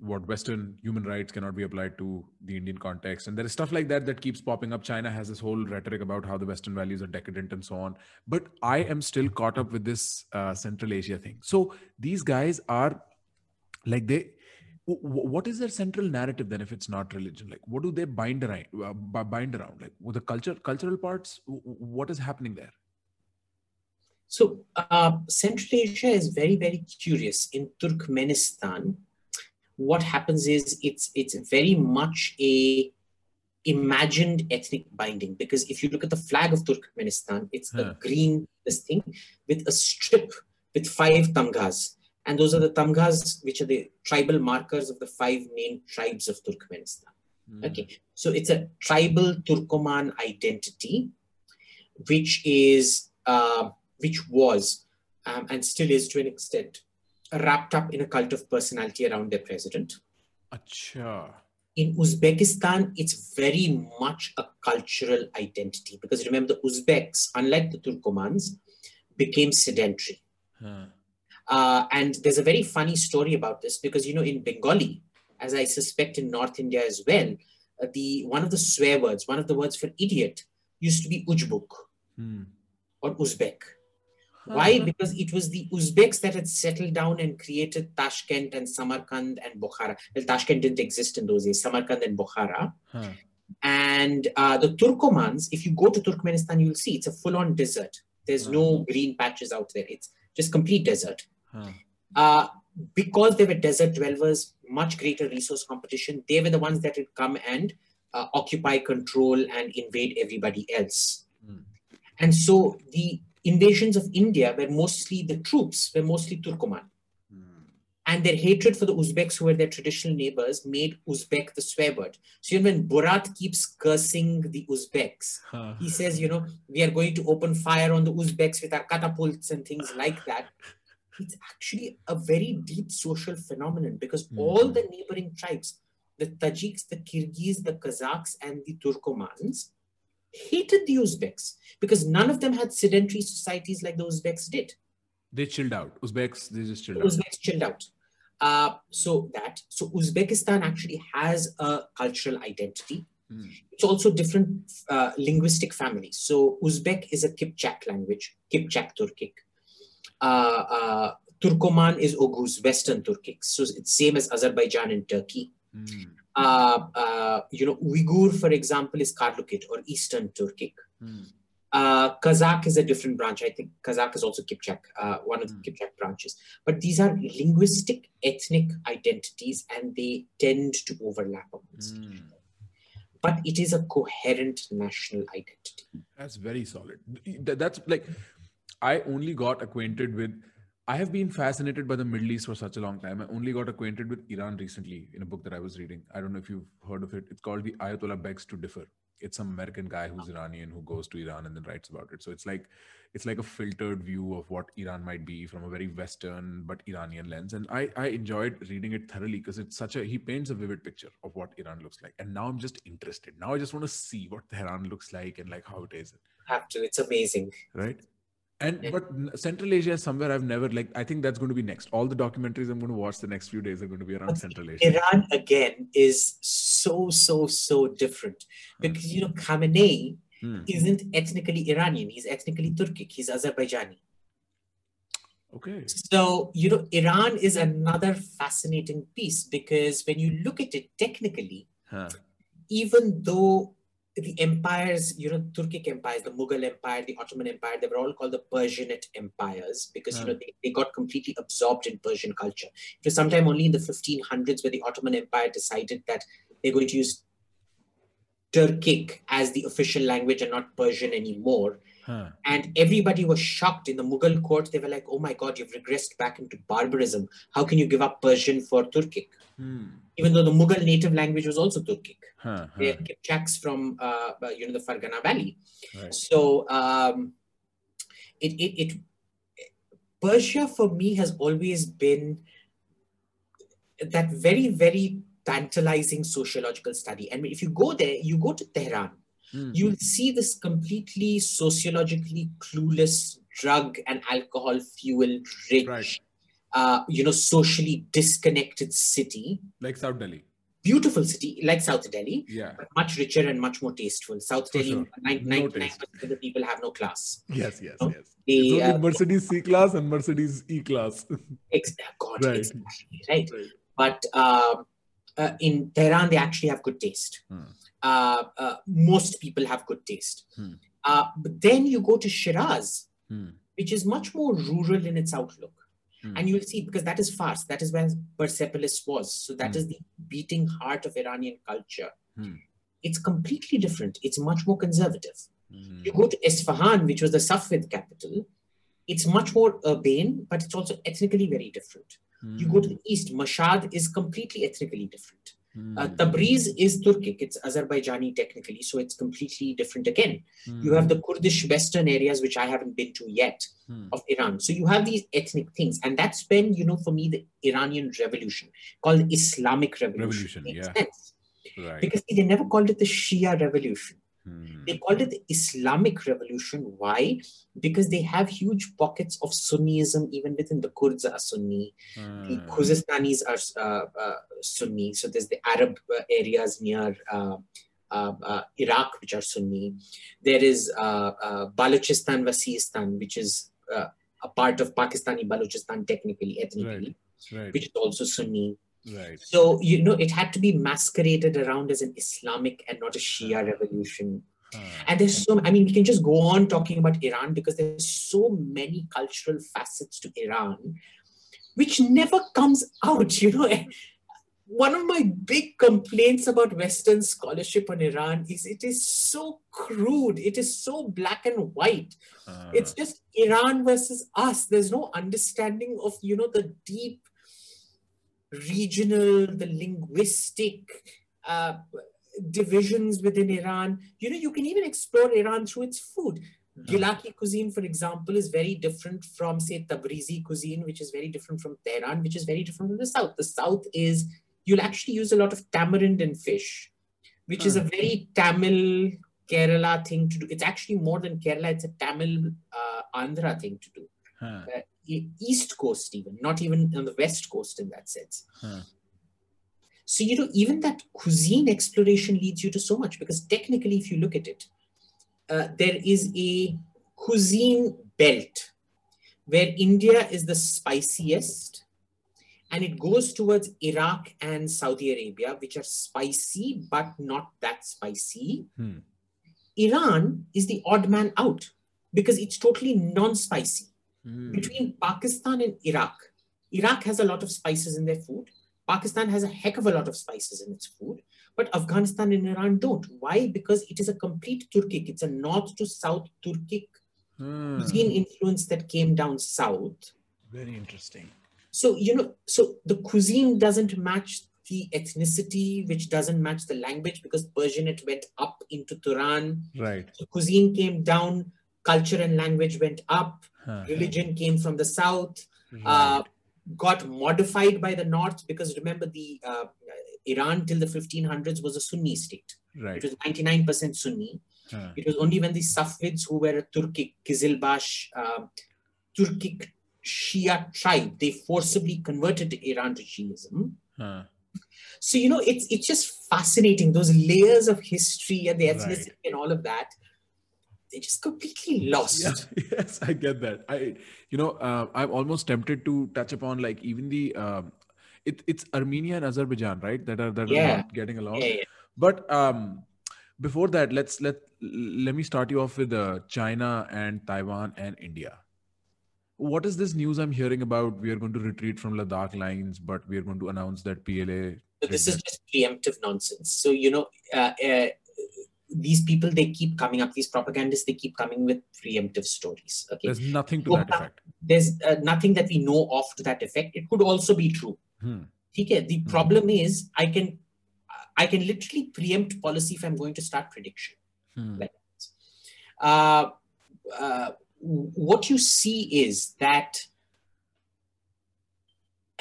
what Western human rights cannot be applied to the Indian context. And there is stuff like that that keeps popping up. China has this whole rhetoric about how the Western values are decadent and so on. But I am still caught up with this uh, Central Asia thing. So these guys are like they. What is their central narrative then if it's not religion? Like, what do they bind around? Uh, bind around? Like, with the culture, cultural parts, what is happening there? So, uh, Central Asia is very, very curious. In Turkmenistan, what happens is it's it's very much a imagined ethnic binding because if you look at the flag of Turkmenistan, it's huh. a green this thing with a strip with five tamgas. And those are the tamgas, which are the tribal markers of the five main tribes of Turkmenistan. Mm. Okay, so it's a tribal Turkoman identity, which is uh, which was um, and still is to an extent wrapped up in a cult of personality around their president. Achha. In Uzbekistan, it's very much a cultural identity because remember, the Uzbeks, unlike the Turkomans, became sedentary. Huh. Uh, and there's a very funny story about this because, you know, in Bengali, as I suspect in North India as well, uh, the one of the swear words, one of the words for idiot, used to be Ujbuk hmm. or Uzbek. Why? Uh-huh. Because it was the Uzbeks that had settled down and created Tashkent and Samarkand and Bukhara. Well, Tashkent didn't exist in those days, Samarkand and Bukhara. Huh. And uh, the Turkomans, if you go to Turkmenistan, you'll see it's a full on desert. There's huh. no green patches out there, it's just complete desert. Huh. Uh, because they were desert dwellers, much greater resource competition, they were the ones that would come and uh, occupy, control, and invade everybody else. Mm. And so the invasions of India were mostly the troops were mostly Turkoman. Hmm. And their hatred for the Uzbeks, who were their traditional neighbors, made Uzbek the swear word. So even when Borat keeps cursing the Uzbeks, huh. he says, you know, we are going to open fire on the Uzbeks with our catapults and things like that. It's actually a very deep social phenomenon because mm. all the neighboring tribes, the Tajiks, the Kyrgyz, the Kazakhs, and the Turkomans, hated the Uzbeks because none of them had sedentary societies like the Uzbeks did. They chilled out. Uzbeks, they just chilled the out. Uzbeks chilled out. Uh, so that so Uzbekistan actually has a cultural identity. Mm. It's also different uh, linguistic families. So Uzbek is a Kipchak language, Kipchak Turkic. Uh, uh, Turkoman is Oghuz, Western Turkic. So it's same as Azerbaijan and Turkey. Mm. Uh, uh, you know, Uyghur, for example, is Karluket or Eastern Turkic. Mm. Uh, Kazakh is a different branch. I think Kazakh is also Kipchak, uh, one of the mm. Kipchak branches. But these are linguistic, ethnic identities, and they tend to overlap mm. But it is a coherent national identity. That's very solid. That's like I only got acquainted with I have been fascinated by the Middle East for such a long time. I only got acquainted with Iran recently in a book that I was reading. I don't know if you've heard of it. It's called The Ayatollah Begs to Differ. It's some American guy who's Iranian who goes to Iran and then writes about it. So it's like it's like a filtered view of what Iran might be from a very Western but Iranian lens. And I, I enjoyed reading it thoroughly because it's such a he paints a vivid picture of what Iran looks like. And now I'm just interested. Now I just want to see what Tehran looks like and like how it is. Have to. It's amazing. Right and yeah. but central asia is somewhere i've never like i think that's going to be next all the documentaries i'm going to watch the next few days are going to be around central asia iran again is so so so different because you know khamenei hmm. isn't ethnically iranian he's ethnically turkic he's azerbaijani Okay. So, you know, Iran is another fascinating piece because when you look at it technically, huh. even though the empires, you know, Turkic empires, the Mughal Empire, the Ottoman Empire, they were all called the Persianate empires because, you know, hmm. they, they got completely absorbed in Persian culture. It was sometime only in the 1500s where the Ottoman Empire decided that they're going to use Turkic as the official language and not Persian anymore. Huh. And everybody was shocked in the Mughal court. They were like, oh my God, you've regressed back into barbarism. How can you give up Persian for Turkic? Hmm. Even though the Mughal native language was also Turkic. Huh, huh. They're Kipchaks from, uh, uh, you know, the Fergana Valley. Right. So um, it, it, it, Persia for me has always been that very, very tantalizing sociological study. And if you go there, you go to Tehran, mm-hmm. you'll see this completely sociologically clueless drug and alcohol fueled rich, right. Uh, you know, socially disconnected city. Like South Delhi. Beautiful city, like South Delhi, yeah, but much richer and much more tasteful. South For Delhi, sure. 99% of the people have no class. Yes, yes, you yes. The, uh, Mercedes C class and Mercedes E class. God, right. Exactly, right. right. But uh, uh, in Tehran, they actually have good taste. Hmm. Uh, uh, most people have good taste. Hmm. Uh, but then you go to Shiraz, hmm. which is much more rural in its outlook. Hmm. And you'll see, because that is Fars, that is where Persepolis was. So that hmm. is the beating heart of Iranian culture. Hmm. It's completely different. It's much more conservative. You go to Isfahan, which was the Safavid capital, it's much more urbane, but it's also ethnically very different. Mm. You go to the east, Mashhad is completely ethnically different. Mm. Uh, Tabriz is Turkic, it's Azerbaijani technically, so it's completely different again. Mm. You have the Kurdish western areas, which I haven't been to yet, mm. of Iran. So you have these ethnic things. And that's when, you know, for me, the Iranian revolution, called Islamic revolution, revolution yeah. Sense. Right. Because see, they never called it the Shia revolution. Hmm. They called it the Islamic Revolution. Why? Because they have huge pockets of Sunnism even within the Kurds are Sunni. Hmm. The Khuzestanis are uh, uh, Sunni. So there's the Arab uh, areas near uh, uh, uh, Iraq which are Sunni. There is Balochistan, Waziristan, which is a part of Pakistani Balochistan technically, ethnically, right. Right. which is also Sunni. Right. So, you know, it had to be masqueraded around as an Islamic and not a Shia revolution. Uh, and there's so, I mean, we can just go on talking about Iran because there's so many cultural facets to Iran, which never comes out, you know. One of my big complaints about Western scholarship on Iran is it is so crude. It is so black and white. Uh, it's just Iran versus us. There's no understanding of, you know, the deep regional, the linguistic uh, divisions within Iran. You know, you can even explore Iran through its food. Gilaki cuisine, for example, is very different from, say, Tabrizi cuisine, which is very different from Tehran, which is very different from the South. The South is, you'll actually use a lot of tamarind and fish, which is a very Tamil Kerala thing to do. It's actually more than Kerala, it's a Tamil uh, Andhra thing to do. Huh. Uh, east coast even not even on the west coast in that sense huh. so you know even that cuisine exploration leads you to so much because technically if you look at it uh, there is a cuisine belt where india is the spiciest and it goes towards iraq and saudi arabia which are spicy but not that spicy hmm. iran is the odd man out because it's totally non-spicy mm. between Pakistan and Iraq. Iraq has a lot of spices in their food. Pakistan has a heck of a lot of spices in its food, but Afghanistan and Iran don't. Why? Because it is a complete Turkic. It's a north to south Turkic mm. cuisine influence that came down south. Very interesting. So, you know, so the cuisine doesn't match the ethnicity, which doesn't match the language because Persian it went up into Turan. Right. So cuisine came down, culture and language went up huh. religion came from the south right. uh, got modified by the north because remember the uh, iran till the 1500s was a sunni state right. it was 99% sunni huh. it was only when the safavids who were a turkic kizilbash uh, turkic shia tribe they forcibly converted iran to shiism huh. so you know it's it's just fascinating those layers of history and the ethnicity right. and all of that they're just completely lost. Yeah, yes, I get that. I, you know, uh, I'm almost tempted to touch upon like even the, um, it, it's Armenia and Azerbaijan, right? That are that yeah. are not getting along. Yeah, yeah. But um, before that, let's let let me start you off with uh, China and Taiwan and India. What is this news I'm hearing about? We are going to retreat from Ladakh lines, but we are going to announce that PLA. So this is just preemptive nonsense. So you know, uh, uh, these people they keep coming up these propagandists they keep coming with preemptive stories okay there's nothing to so, that effect there's uh, nothing that we know of to that effect it could also be true hmm. okay the hmm. problem is i can i can literally preempt policy if i'm going to start prediction hmm. like uh, uh, what you see is that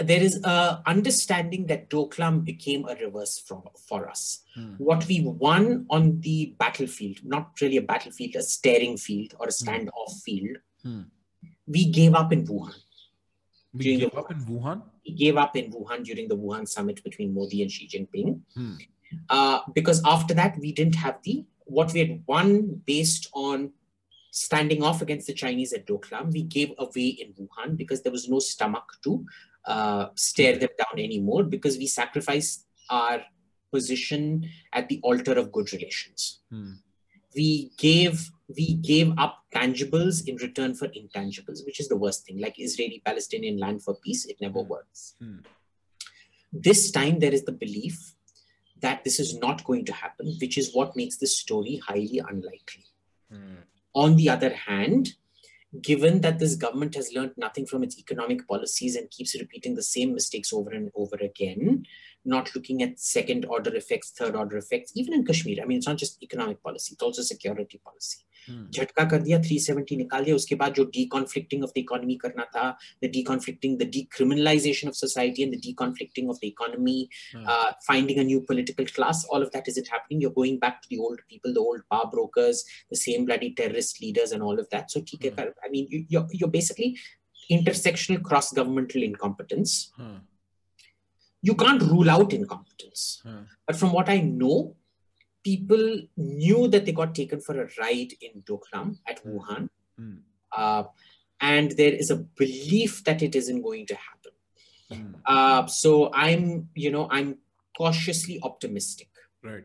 there is a understanding that Doklam became a reverse for, for us. Hmm. What we won on the battlefield, not really a battlefield, a staring field or a hmm. standoff hmm. field, hmm. we gave up in Wuhan. We gave up in Wuhan? We gave up in Wuhan during the Wuhan summit between Modi and Xi Jinping. Uh, because after that, we didn't have the, what we had won based on standing off against the Chinese at Doklam, we gave away in Wuhan because there was no stomach to uh, stare them down anymore because we sacrificed our position at the altar of good relations. Hmm. We gave we gave up tangibles in return for intangibles, which is the worst thing. Like Israeli-Palestinian land for peace, it never hmm. works. Hmm. This time there is the belief that this is not going to happen, which is what makes this story highly unlikely. Hmm. On the other hand, given that this government has learned nothing from its economic policies and keeps repeating the same mistakes over and over again, not looking at second order effects, third order effects, even in Kashmir. I mean, it's not just economic policy, it's also security policy. झटका कर दिया 370 निकाल दिया उसके बाद जो deconflicting of the economy करना था the deconflicting the decriminalization of society and the deconflicting of the economy hmm. uh, finding a new political class all of that is it happening you're going back to the old people the old power brokers the same bloody terrorist leaders and all of that so hmm. I mean you, you're, you're basically intersectional cross governmental incompetence hmm. you can't rule out incompetence but from what I know people knew that they got taken for a ride in Doklam at hmm. Wuhan. Mm. Uh, and there is a belief that it isn't going to happen. Mm. Uh, so I'm, you know, I'm cautiously optimistic. Right.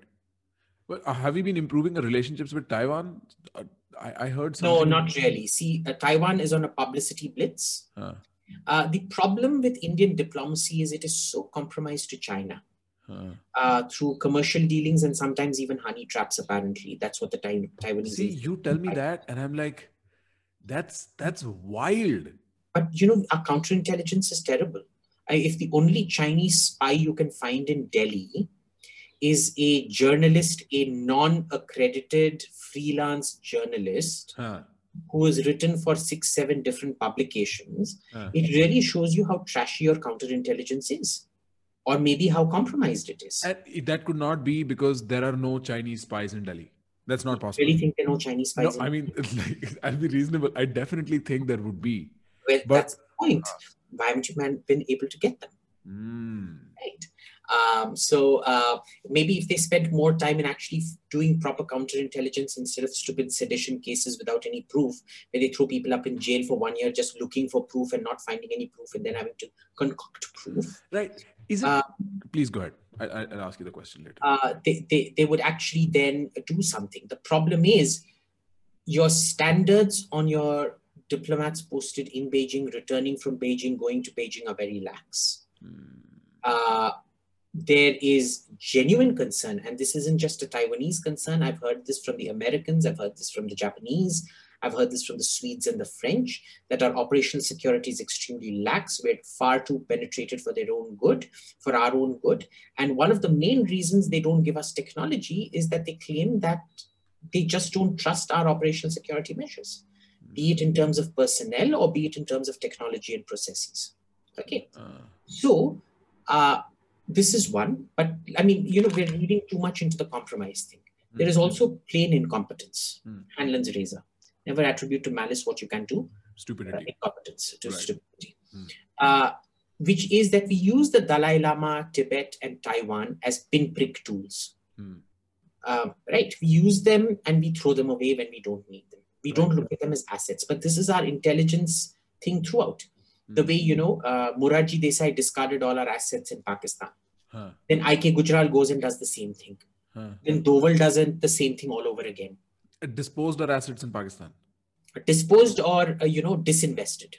Well, uh, have you been improving the relationships with Taiwan? Uh, I, I, heard something. No, not really. See, uh, Taiwan is on a publicity blitz. Huh. Uh, the problem with Indian diplomacy is it is so compromised to China uh, through commercial dealings and sometimes even honey traps. Apparently, that's what the time Taiwanese. See, you tell me that, and I'm like, that's that's wild. But you know, our counterintelligence is terrible. I, if the only Chinese spy you can find in Delhi is a journalist, a non-accredited freelance journalist. Huh who has written for six, seven different publications, it really shows you how trashy your counterintelligence is or maybe how compromised it is. And that could not be because there are no Chinese spies in Delhi. That's not possible. I really think there are no Chinese spies. No, I mean, like, I'll be reasonable. I definitely think there would be. Well, but, that's the point. Why haven't you been able to get them? Mm. Right. Um, so uh, maybe if they spent more time in actually doing proper counterintelligence instead of stupid sedition cases without any proof, where they throw people up in jail for one year just looking for proof and not finding any proof and then having to concoct proof. Right. Is it? Uh, please go ahead. I, will ask you the question later. Uh, they, they, they would actually then do something. The problem is your standards on your diplomats posted in Beijing, returning from Beijing, going to Beijing are very lax. Hmm. Uh, there is genuine concern, and this isn't just a Taiwanese concern. I've heard this from the Americans, I've heard this from the Japanese, I've heard this from the Swedes and the French, that our operational security is extremely lax. We're far too penetrated for their own good, for our own good. And one of the main reasons they don't give us technology is that they claim that they just don't trust our operational security measures, be it in terms of personnel or be it in terms of technology and processes. Okay. Uh. So, uh, this is one, but I mean, you know, we're reading too much into the compromise thing. There is hmm. also plain incompetence, mm. Hanlon's razor never attribute to malice what you can do. Stupidity. Uh, incompetence to right. stupidity. Hmm. Uh, which is that we use the Dalai Lama, Tibet, and Taiwan as pinprick tools. Hmm. Uh, right? We use them and we throw them away when we don't need them. We don't look at them as assets. But this is our intelligence thing throughout. The way, you know, uh, Morarji Desai discarded all our assets in Pakistan. Huh. Then IK Gujral goes and does the same thing. Huh. Then Doval does it, the same thing all over again. Disposed our assets in Pakistan. Disposed or, uh, you know, disinvested.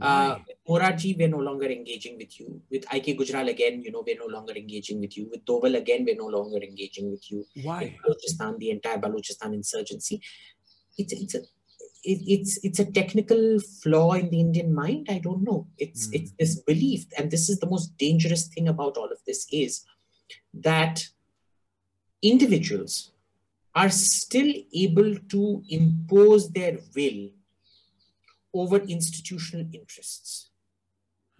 Uh, Why? Morarji, we're no longer engaging with you. With IK Gujral again, you know, we're no longer engaging with you. With Doval again, we're no longer engaging with you. Why? In Balochistan, the entire Balochistan insurgency. It's it's a it, it's it's a technical flaw in the Indian mind. I don't know. It's Hmm. it's this belief, and this is the most dangerous thing about all of this is that individuals are still able to impose their will over institutional interests.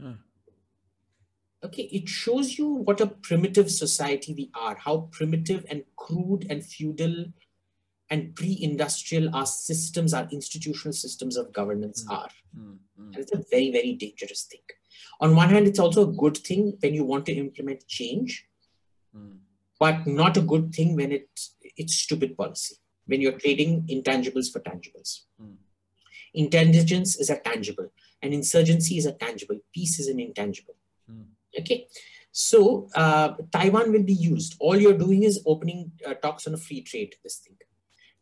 Huh. Okay, it shows you what a primitive society we are, how primitive and crude and feudal and pre-industrial our systems, our institutional systems of governance Mm. are. Hmm, hmm, And it's a very, very dangerous thing. On one hand, it's also a good thing when you want to implement change, hmm. but not a good thing when it, it's stupid policy, when you're trading intangibles for tangibles. Mm. Intelligence is a tangible, and insurgency is a tangible, peace is an intangible. Mm. Okay, so uh, Taiwan will be used. All you're doing is opening uh, talks on a free trade, this thing.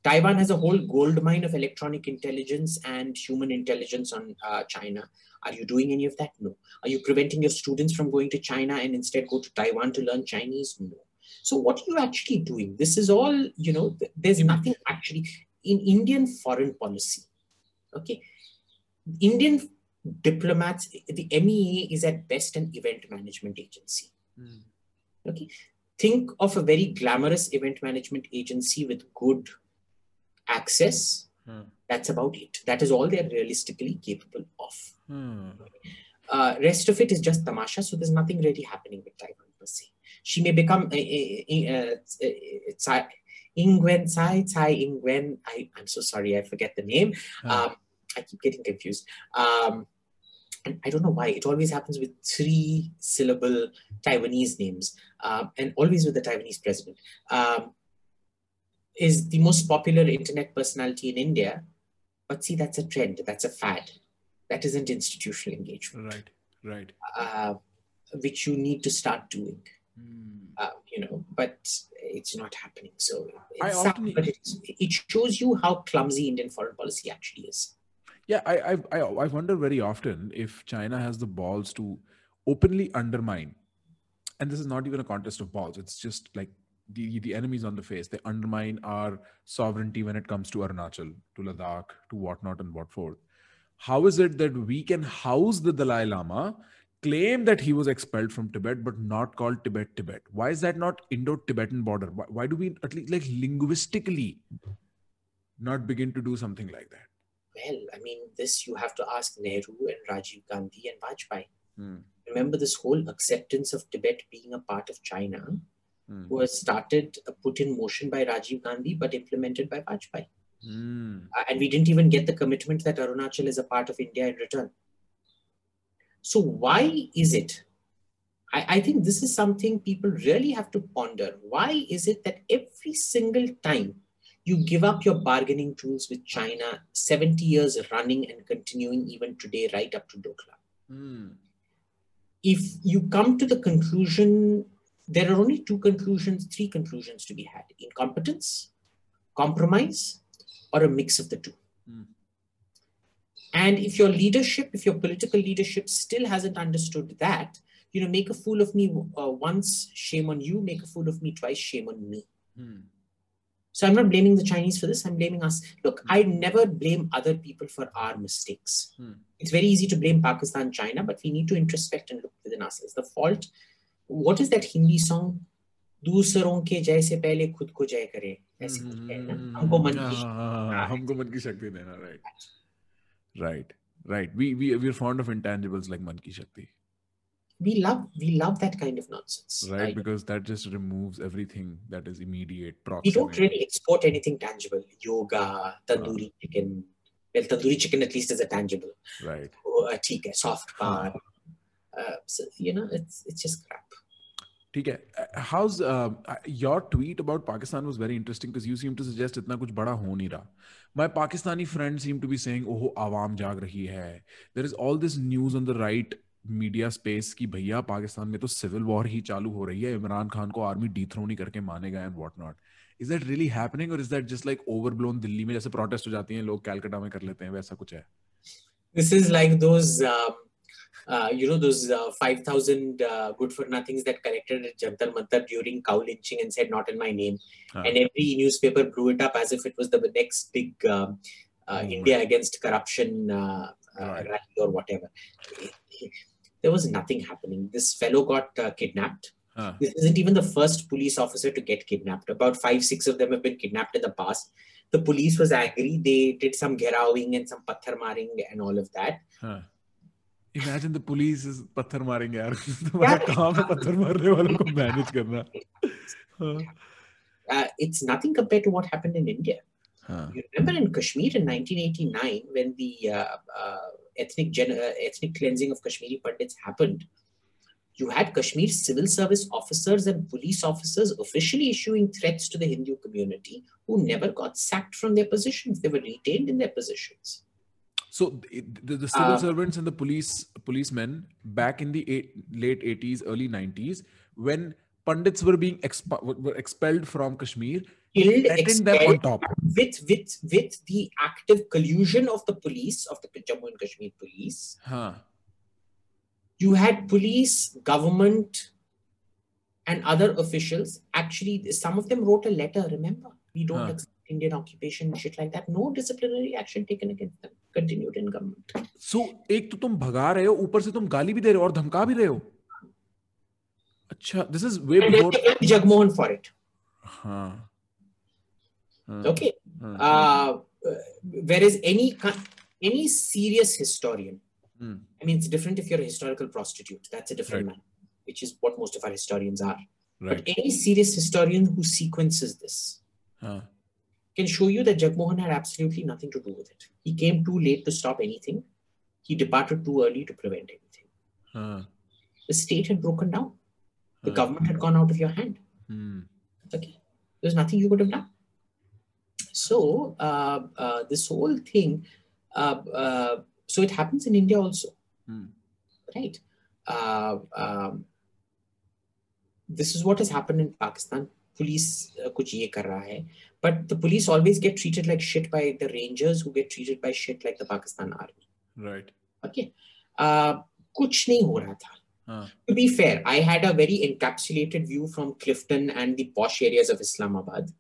Taiwan has a whole gold mine of electronic intelligence and human intelligence on uh, China. Are you doing any of that? No. Are you preventing your students from going to China and instead go to Taiwan to learn Chinese? No. So what are you actually doing? This is all, you know, th- there's nothing actually in Indian foreign policy. Okay. Indian diplomats, the MEA is at best an event management agency. Hmm. Okay. Think of a very glamorous event management agency with good access. Hmm. That's about it. That is all they're realistically capable of. Hmm. Uh, rest of it is just tamasha, so there's nothing really happening with Taiwan per se. She may become Ingwen Tsai, Tsai Ingwen. I, I'm so sorry, I forget the name. Huh. Um, I keep getting confused. Um, and I don't know why. It always happens with three syllable Taiwanese names, um, and always with the Taiwanese president. Um, is the most popular internet personality in India. But see, that's a trend, that's a fad. That isn't institutional engagement, Right. Right. uh, which you need to start doing. Hmm. Uh, you know, but it's not happening. So I it's sad, often- but it, it shows you how clumsy Indian foreign policy actually is. Yeah, I, I I I wonder very often if China has the balls to openly undermine, and this is not even a contest of balls. It's just like the the enemies on the face. They undermine our sovereignty when it comes to Arunachal, to Ladakh, to whatnot and what forth. How is it that we can house the Dalai Lama, claim that he was expelled from Tibet, but not called Tibet Tibet? Why is that not Indo-Tibetan border? Why, why do we at least like linguistically not begin to do something like that? Well, I mean, this you have to ask Nehru and Rajiv Gandhi and Vajpayee. Hmm. Remember, this whole acceptance of Tibet being a part of China Hmm. was started, uh, put in motion by Rajiv Gandhi, but implemented by Vajpayee. Hmm. Uh, and we didn't even get the commitment that Arunachal is a part of India in return. So, why is it? I, I think this is something people really have to ponder. Why is it that every single time you give up your bargaining tools with China, 70 years running and continuing even today, right up to Doklam? Hmm. if you come to the conclusion, there are only two conclusions, three conclusions to be had incompetence, compromise, or a mix of the two. Hmm. And if your leadership, if your political leadership still hasn't understood that, you know, make a fool of me uh, once, shame on you, make a fool of me twice, shame on me. Hmm. So I'm not blaming the Chinese for this, I'm blaming us. Look, I never blame other people for our mistakes. Hmm. It's very easy to blame Pakistan, China, but we need to introspect and look within ourselves. The fault, what is that Hindi song? दूसरों के जय से पहले खुद को जय करे ऐसे कुछ है ना हमको मन की हाँ, हमको मन की शक्ति देना right Right, right. We we we're fond of intangibles like Man ki Shakti. We love we love that kind of nonsense. Right, right? because that just removes everything that is immediate. Proximate. We don't really export anything tangible. Yoga, tandoori uh, chicken. Well, tandoori chicken at least is a tangible. Right. Or oh, a soft bar. Uh, so, you know, it's it's just crap. ठीक है how's your tweet about Pakistan was very interesting because you seem to suggest इतना कुछ बड़ा हो नहीं रहा। My Pakistani friend seem to be saying oh, आवाम जाग रही है। There is all this news on the right media space की भैया पाकिस्तान में तो सिविल वॉर ही चालू हो रही है। इमरान खान को आर्मी डीथ्रोन ही करके मानेगा and what not is that really happening और is that just like overblown Delhi में जैसे प्रोटेस्ट हो जाती हैं, लोग कैलकाटा में कर लेते हैं, वैसा कुछ है? This is like those uh, you know those uh, 5000 uh, good for nothings that collected at Jantar Mantar during cow lynching and said not in my name. And every newspaper blew it up as if it was the next big uh, uh, oh, India right. against corruption uh, right. rally or whatever. There was nothing happening. This fellow got kidnapped. Huh. this isn't even the first police officer to get kidnapped. About five six of them have been kidnapped in the past. The police was angry. They did some gerawing and some pathar maring and all of that. Huh imagine the police is पत्थर मारेंगे यार तुम्हारा काम है पत्थर मारने वालों को मैनेज करना uh, it's nothing compared to what happened in India. Huh. You remember in Kashmir in 1989 when the uh, uh, ethnic gen- uh, ethnic cleansing of Kashmiri Pandits happened, you had Kashmir civil service officers and police officers officially issuing threats to the Hindu community who never got sacked from their positions. They were retained in their positions. So the, the civil uh, servants and the police policemen back in the eight, late 80s, early 90s, when Pandits were being exp- were expelled from Kashmir, killed, expelled them on top. With, with, with the active collusion of the police, of the Jammu and Kashmir police. Huh. You had police, government, and other officials. Actually, some of them wrote a letter, remember? We don't huh. accept Indian occupation, shit like that. No disciplinary action taken against them. Continued in government. So, एक तो तुम भगा रहे हो ऊपर से तुम गाली भी दे रहे हो और धमका भी रहे हो अच्छा this is way before Jagmohan for it हाँ okay uh, uh, whereas any any serious historian hmm. i mean it's different if you're a historical prostitute that's a different right. man which is what most of our historians are right. but any serious historian who sequences this huh can show you that Jagmohan had absolutely nothing to do with it. He came too late to stop anything. He departed too early to prevent anything. Huh. The state had broken down. The huh. government had gone out of your hand. Hmm. Okay. There's nothing you could have done. So uh, uh, this whole thing, uh, uh so it happens in India also, hmm. right? Uh, um, this is what has happened in Pakistan police kuch ye kar raha hai. But the police always get treated like shit by the rangers who get treated by shit like the Pakistan army. Right. Okay. Uh, kuch nahi ho tha. To be fair, I had a very encapsulated view from Clifton and the posh areas of Islamabad.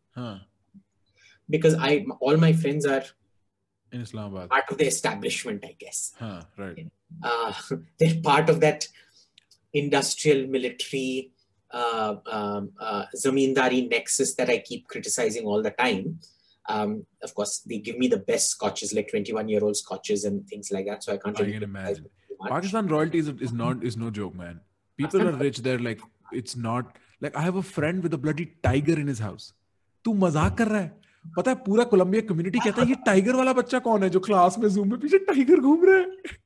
Because I all my friends are in Islamabad. Part of the establishment, I guess. Right. Uh, they're part of that industrial military uh, um, uh, zamindari nexus that I keep criticizing all the time. Um, of course, they give me the best scotches, like 21 year old scotches and things like that. So I can't. I can imagine. Pakistan royalty is, is not is no joke, man. People are rich there. Like it's not like I have a friend with a bloody tiger in his house. तू मजाक कर रहा है पता है पूरा Colombia community कहता है ये टाइगर वाला बच्चा कौन है जो क्लास में जूम में पीछे टाइगर घूम रहा है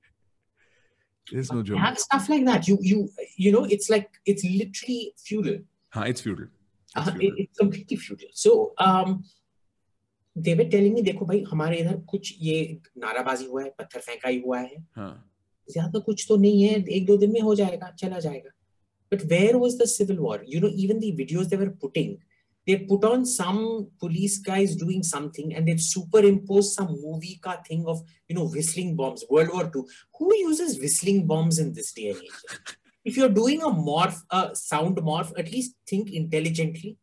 there's no joke. have stuff like that. You you you know, it's like it's literally feudal. Huh, it's feudal. It's, uh. It, it's completely feudal. So um, they were telling me, देखो भाई हमारे इधर कुछ ये नाराबाजी हुआ है पत्थर फेंका ही हुआ है हाँ. ज़्यादा कुछ तो नहीं है एक दो दिन में हो जाएगा चला जाएगा but where was the civil war you know even the videos they were putting they put on some police guys doing something and they superimpose some movie ka thing of you know whistling bombs world war ii who uses whistling bombs in this day and age? If you're doing a morph a sound morph at least think intelligently.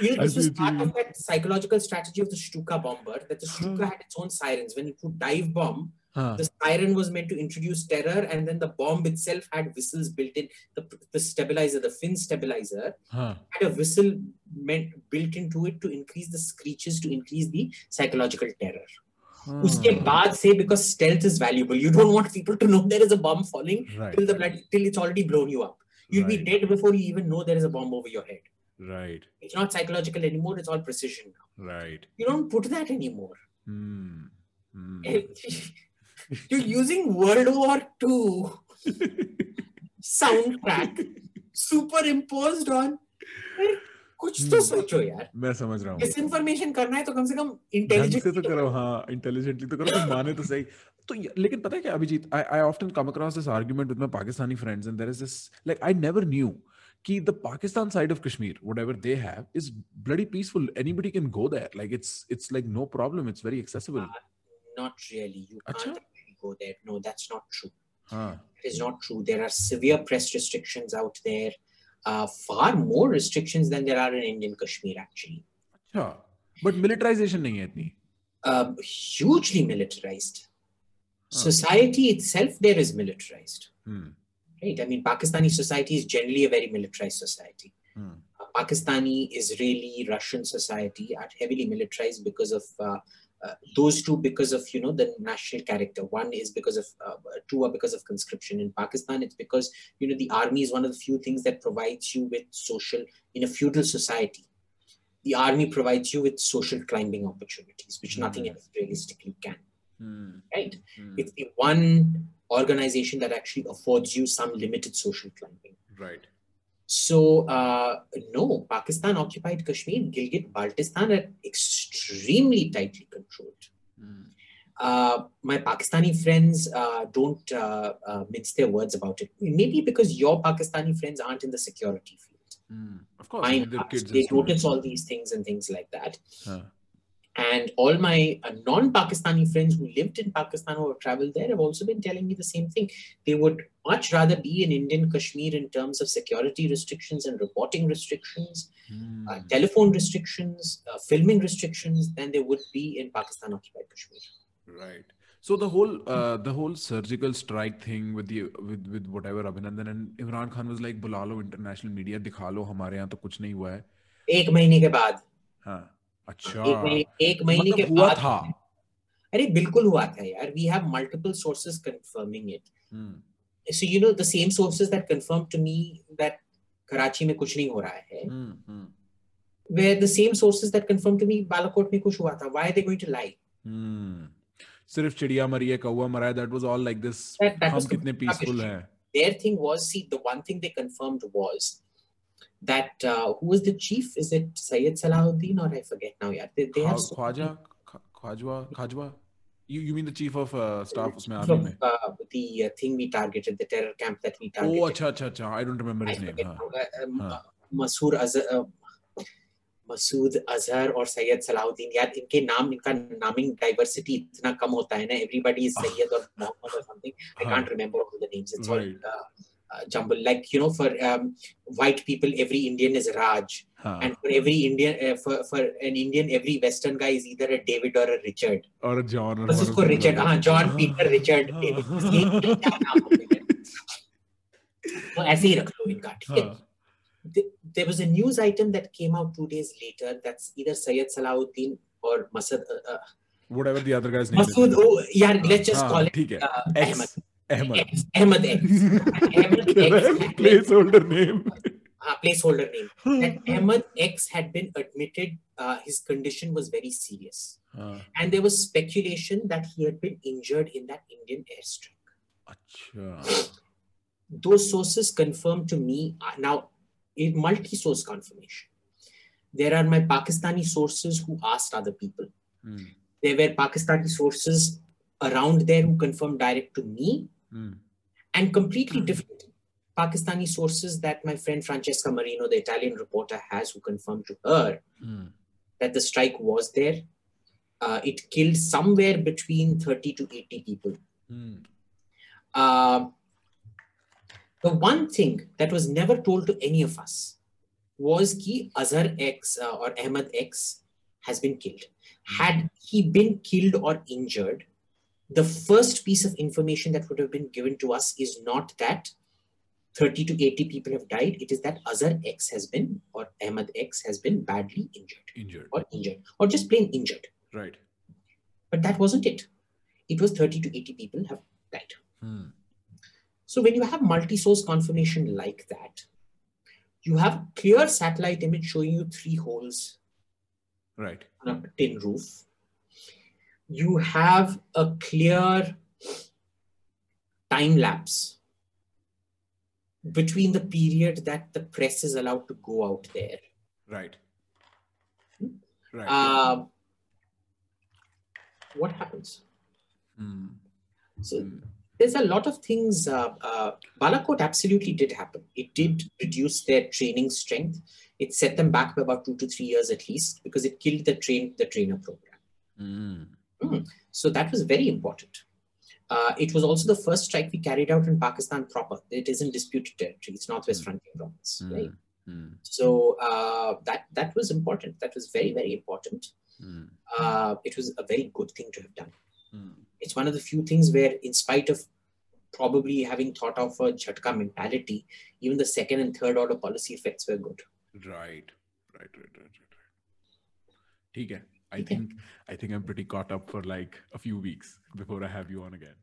You know, this was part of that psychological strategy of the Stuka bomber that the Stuka had its own sirens. When you put dive bomb, Huh. The siren was meant to introduce terror, and then the bomb itself had whistles built in. The, the stabilizer, the fin stabilizer, huh. had a whistle meant built into it to increase the screeches, to increase the psychological terror. Hmm. उसके बाद से because stealth is valuable you don't want people to know there is a bomb falling right. till the blood till it's already blown you up you'll right. be dead before you even know there is a bomb over your head right it's not psychological anymore it's all precision now right you don't put that anymore hmm. Hmm. You're using World War II soundtrack superimposed on कुछ तो हम्म। सोचो यार मैं समझ रहा हूँ dish information करना है तो कम से कम ढंग से इंटेलिजेंट तो करो हाँ इंटेलिजेंटली तो करो तो माने तो सही तो ये- लेकिन पता है क्या Abhijit I I often come across this argument with my Pakistani friends and there is this like I never knew कि the Pakistan side of Kashmir, whatever they have, is bloody peaceful. Anybody can go there. Like it's it's like no problem. It's very accessible. not really you Acha? can't actually go there. No, that's not true. Huh. It is not true. There are severe press restrictions out there, uh, far more restrictions than there are in Indian Kashmir, actually. Achha. But militarization nahi hai. Uh, hugely militarized. Huh. Society itself there is militarized. Hmm. Right? I mean, Pakistani society is generally a very militarized society. Hmm. Uh, Pakistani, Israeli, Russian society are heavily militarized because of uh, uh, those two because of you know the national character one is because of uh, two are because of conscription in pakistan it's because you know the army is one of the few things that provides you with social in a feudal society the army provides you with social climbing opportunities which nothing Hmm. else realistically can Hmm. right Hmm. it's the one organization that actually affords you some limited social climbing right so uh, no pakistan occupied kashmir gilgit baltistan are extremely tightly controlled Hmm. uh, my Pakistani friends uh, don't uh, uh, mince their words about it. Maybe because your Pakistani friends aren't in the security field. Hmm. of course Mine mean, they're kids they students. notice all these things and things like that. Huh. And all my uh, non-Pakistani friends who lived in Pakistan or traveled there have also been telling me the same thing. They would much rather be in Indian Kashmir in terms of security restrictions and reporting restrictions, Hmm. uh, telephone restrictions, uh, filming restrictions than they would be in Pakistan occupied Kashmir. Right. So the whole uh, the whole surgical strike thing with the with with whatever Abhinandan and Imran Khan was like बुला लो international media दिखा लो हमारे यहाँ तो कुछ नहीं हुआ है एक महीने के बाद हाँ अच्छा। एक महीने मतलब के हुआ बाद था। अरे बिल्कुल हुआ था यार। We have multiple sources confirming it so you know the same sources that confirm to me that Karachi में कुछ नहीं हो रहा है। हम्म, हम्म। where the same sources that confirmed to me Balakot में कुछ हुआ था। Why are they going to lie? हम्म। सिर्फ़ चिड़िया मरी है कौवा मरा है। That was all like this हम कितने पीसफुल हैं। Their thing was see the one thing they confirmed was that uh, who was the chief is it Syed Salahuddin or I forget now yeah they, they have ख्वा- so ख- ख्वाजवा खाजवा you you mean the chief of uh, staff many army of, uh, the uh, thing we targeted the terror camp that we targeted oh अच्छा अच्छा अच्छा I don't remember his I name हाँ uh, um, हाँ. uh, Masood Azhar, uh, Masood Azhar और सैयद सलाउद्दीन यार इनके नाम इनका नामिंग डाइवर्सिटी इतना कम होता है ना एवरीबॉडी इज़ सैयद और मोहम्मद और समथिंग आई हाँ. Can't remember all the names it's all Right. jumble like you know for um, white people every indian is raj हाँ and for every indian uh, for for an indian every western guy is either a david or a richard और John और बस one उसको of Richard हाँ John Peter Richard हाँ. David ये क्या नाम होते हैं तो ऐसे ही रख लो इनका ठीक है हाँ th- there was a news item that came out two days later that's either Syed Salahuddin or Masud. Uh, uh, whatever the other guy's name Masood, is oh, yeah, let's just हाँ, call it ठीक है uh, X Ahmed. Ahmed. X, Ahmed X. Ahmed X placeholder name. Uh, placeholder name. Ahmed X had been admitted, uh, his condition was very serious. Uh. And there was speculation that he had been injured in that Indian airstrike. Achha. Those sources confirmed to me uh, now in multi source confirmation. There are my Pakistani sources who asked other people. Mm. There were Pakistani sources around there who confirmed direct to me Hmm. and completely different pakistani sources that my friend francesca marino the italian reporter has who confirmed to her Hmm. that the strike was there uh, it killed somewhere between 30 to 80 people Hmm. Uh, the one thing that was never told to any of us was ki Azhar X uh, or Ahmed X has been killed. Had he been killed or injured, the first piece of information that would have been given to us is not that 30 to 80 people have died. It is that Azhar X has been or Ahmed X has been badly injured injured or injured or just plain injured. right But that wasn't it. It was 30 to 80 people have died. Hmm. So when you have multi-source confirmation like that, you have clear satellite image showing you three holes right on a tin roof. You have a clear time lapse between the period that the press is allowed to go out there. Right. Hmm? Right. Uh, what happens? Hmm. So Hmm. there's a lot of things. Uh, uh, Balakot absolutely did happen. It did reduce their training strength. It set them back by about two to three years at least because it killed the train the trainer program. Hmm. So that was very important. Uh, it was also the first strike we carried out in Pakistan proper. It isn't disputed territory. It's Northwest Mm. Frontier Province, Hmm. right? Hmm. So uh, that that was important. That was very very important. Hmm. Uh, it was a very good thing to have done. Hmm. It's one of the few things where, in spite of probably having thought of a jhatka mentality, even the second and third order policy effects were good. Right. Right. Right. Right. Right. right. ठीक है. I think I think I'm pretty caught up for like a few weeks before I have you on again.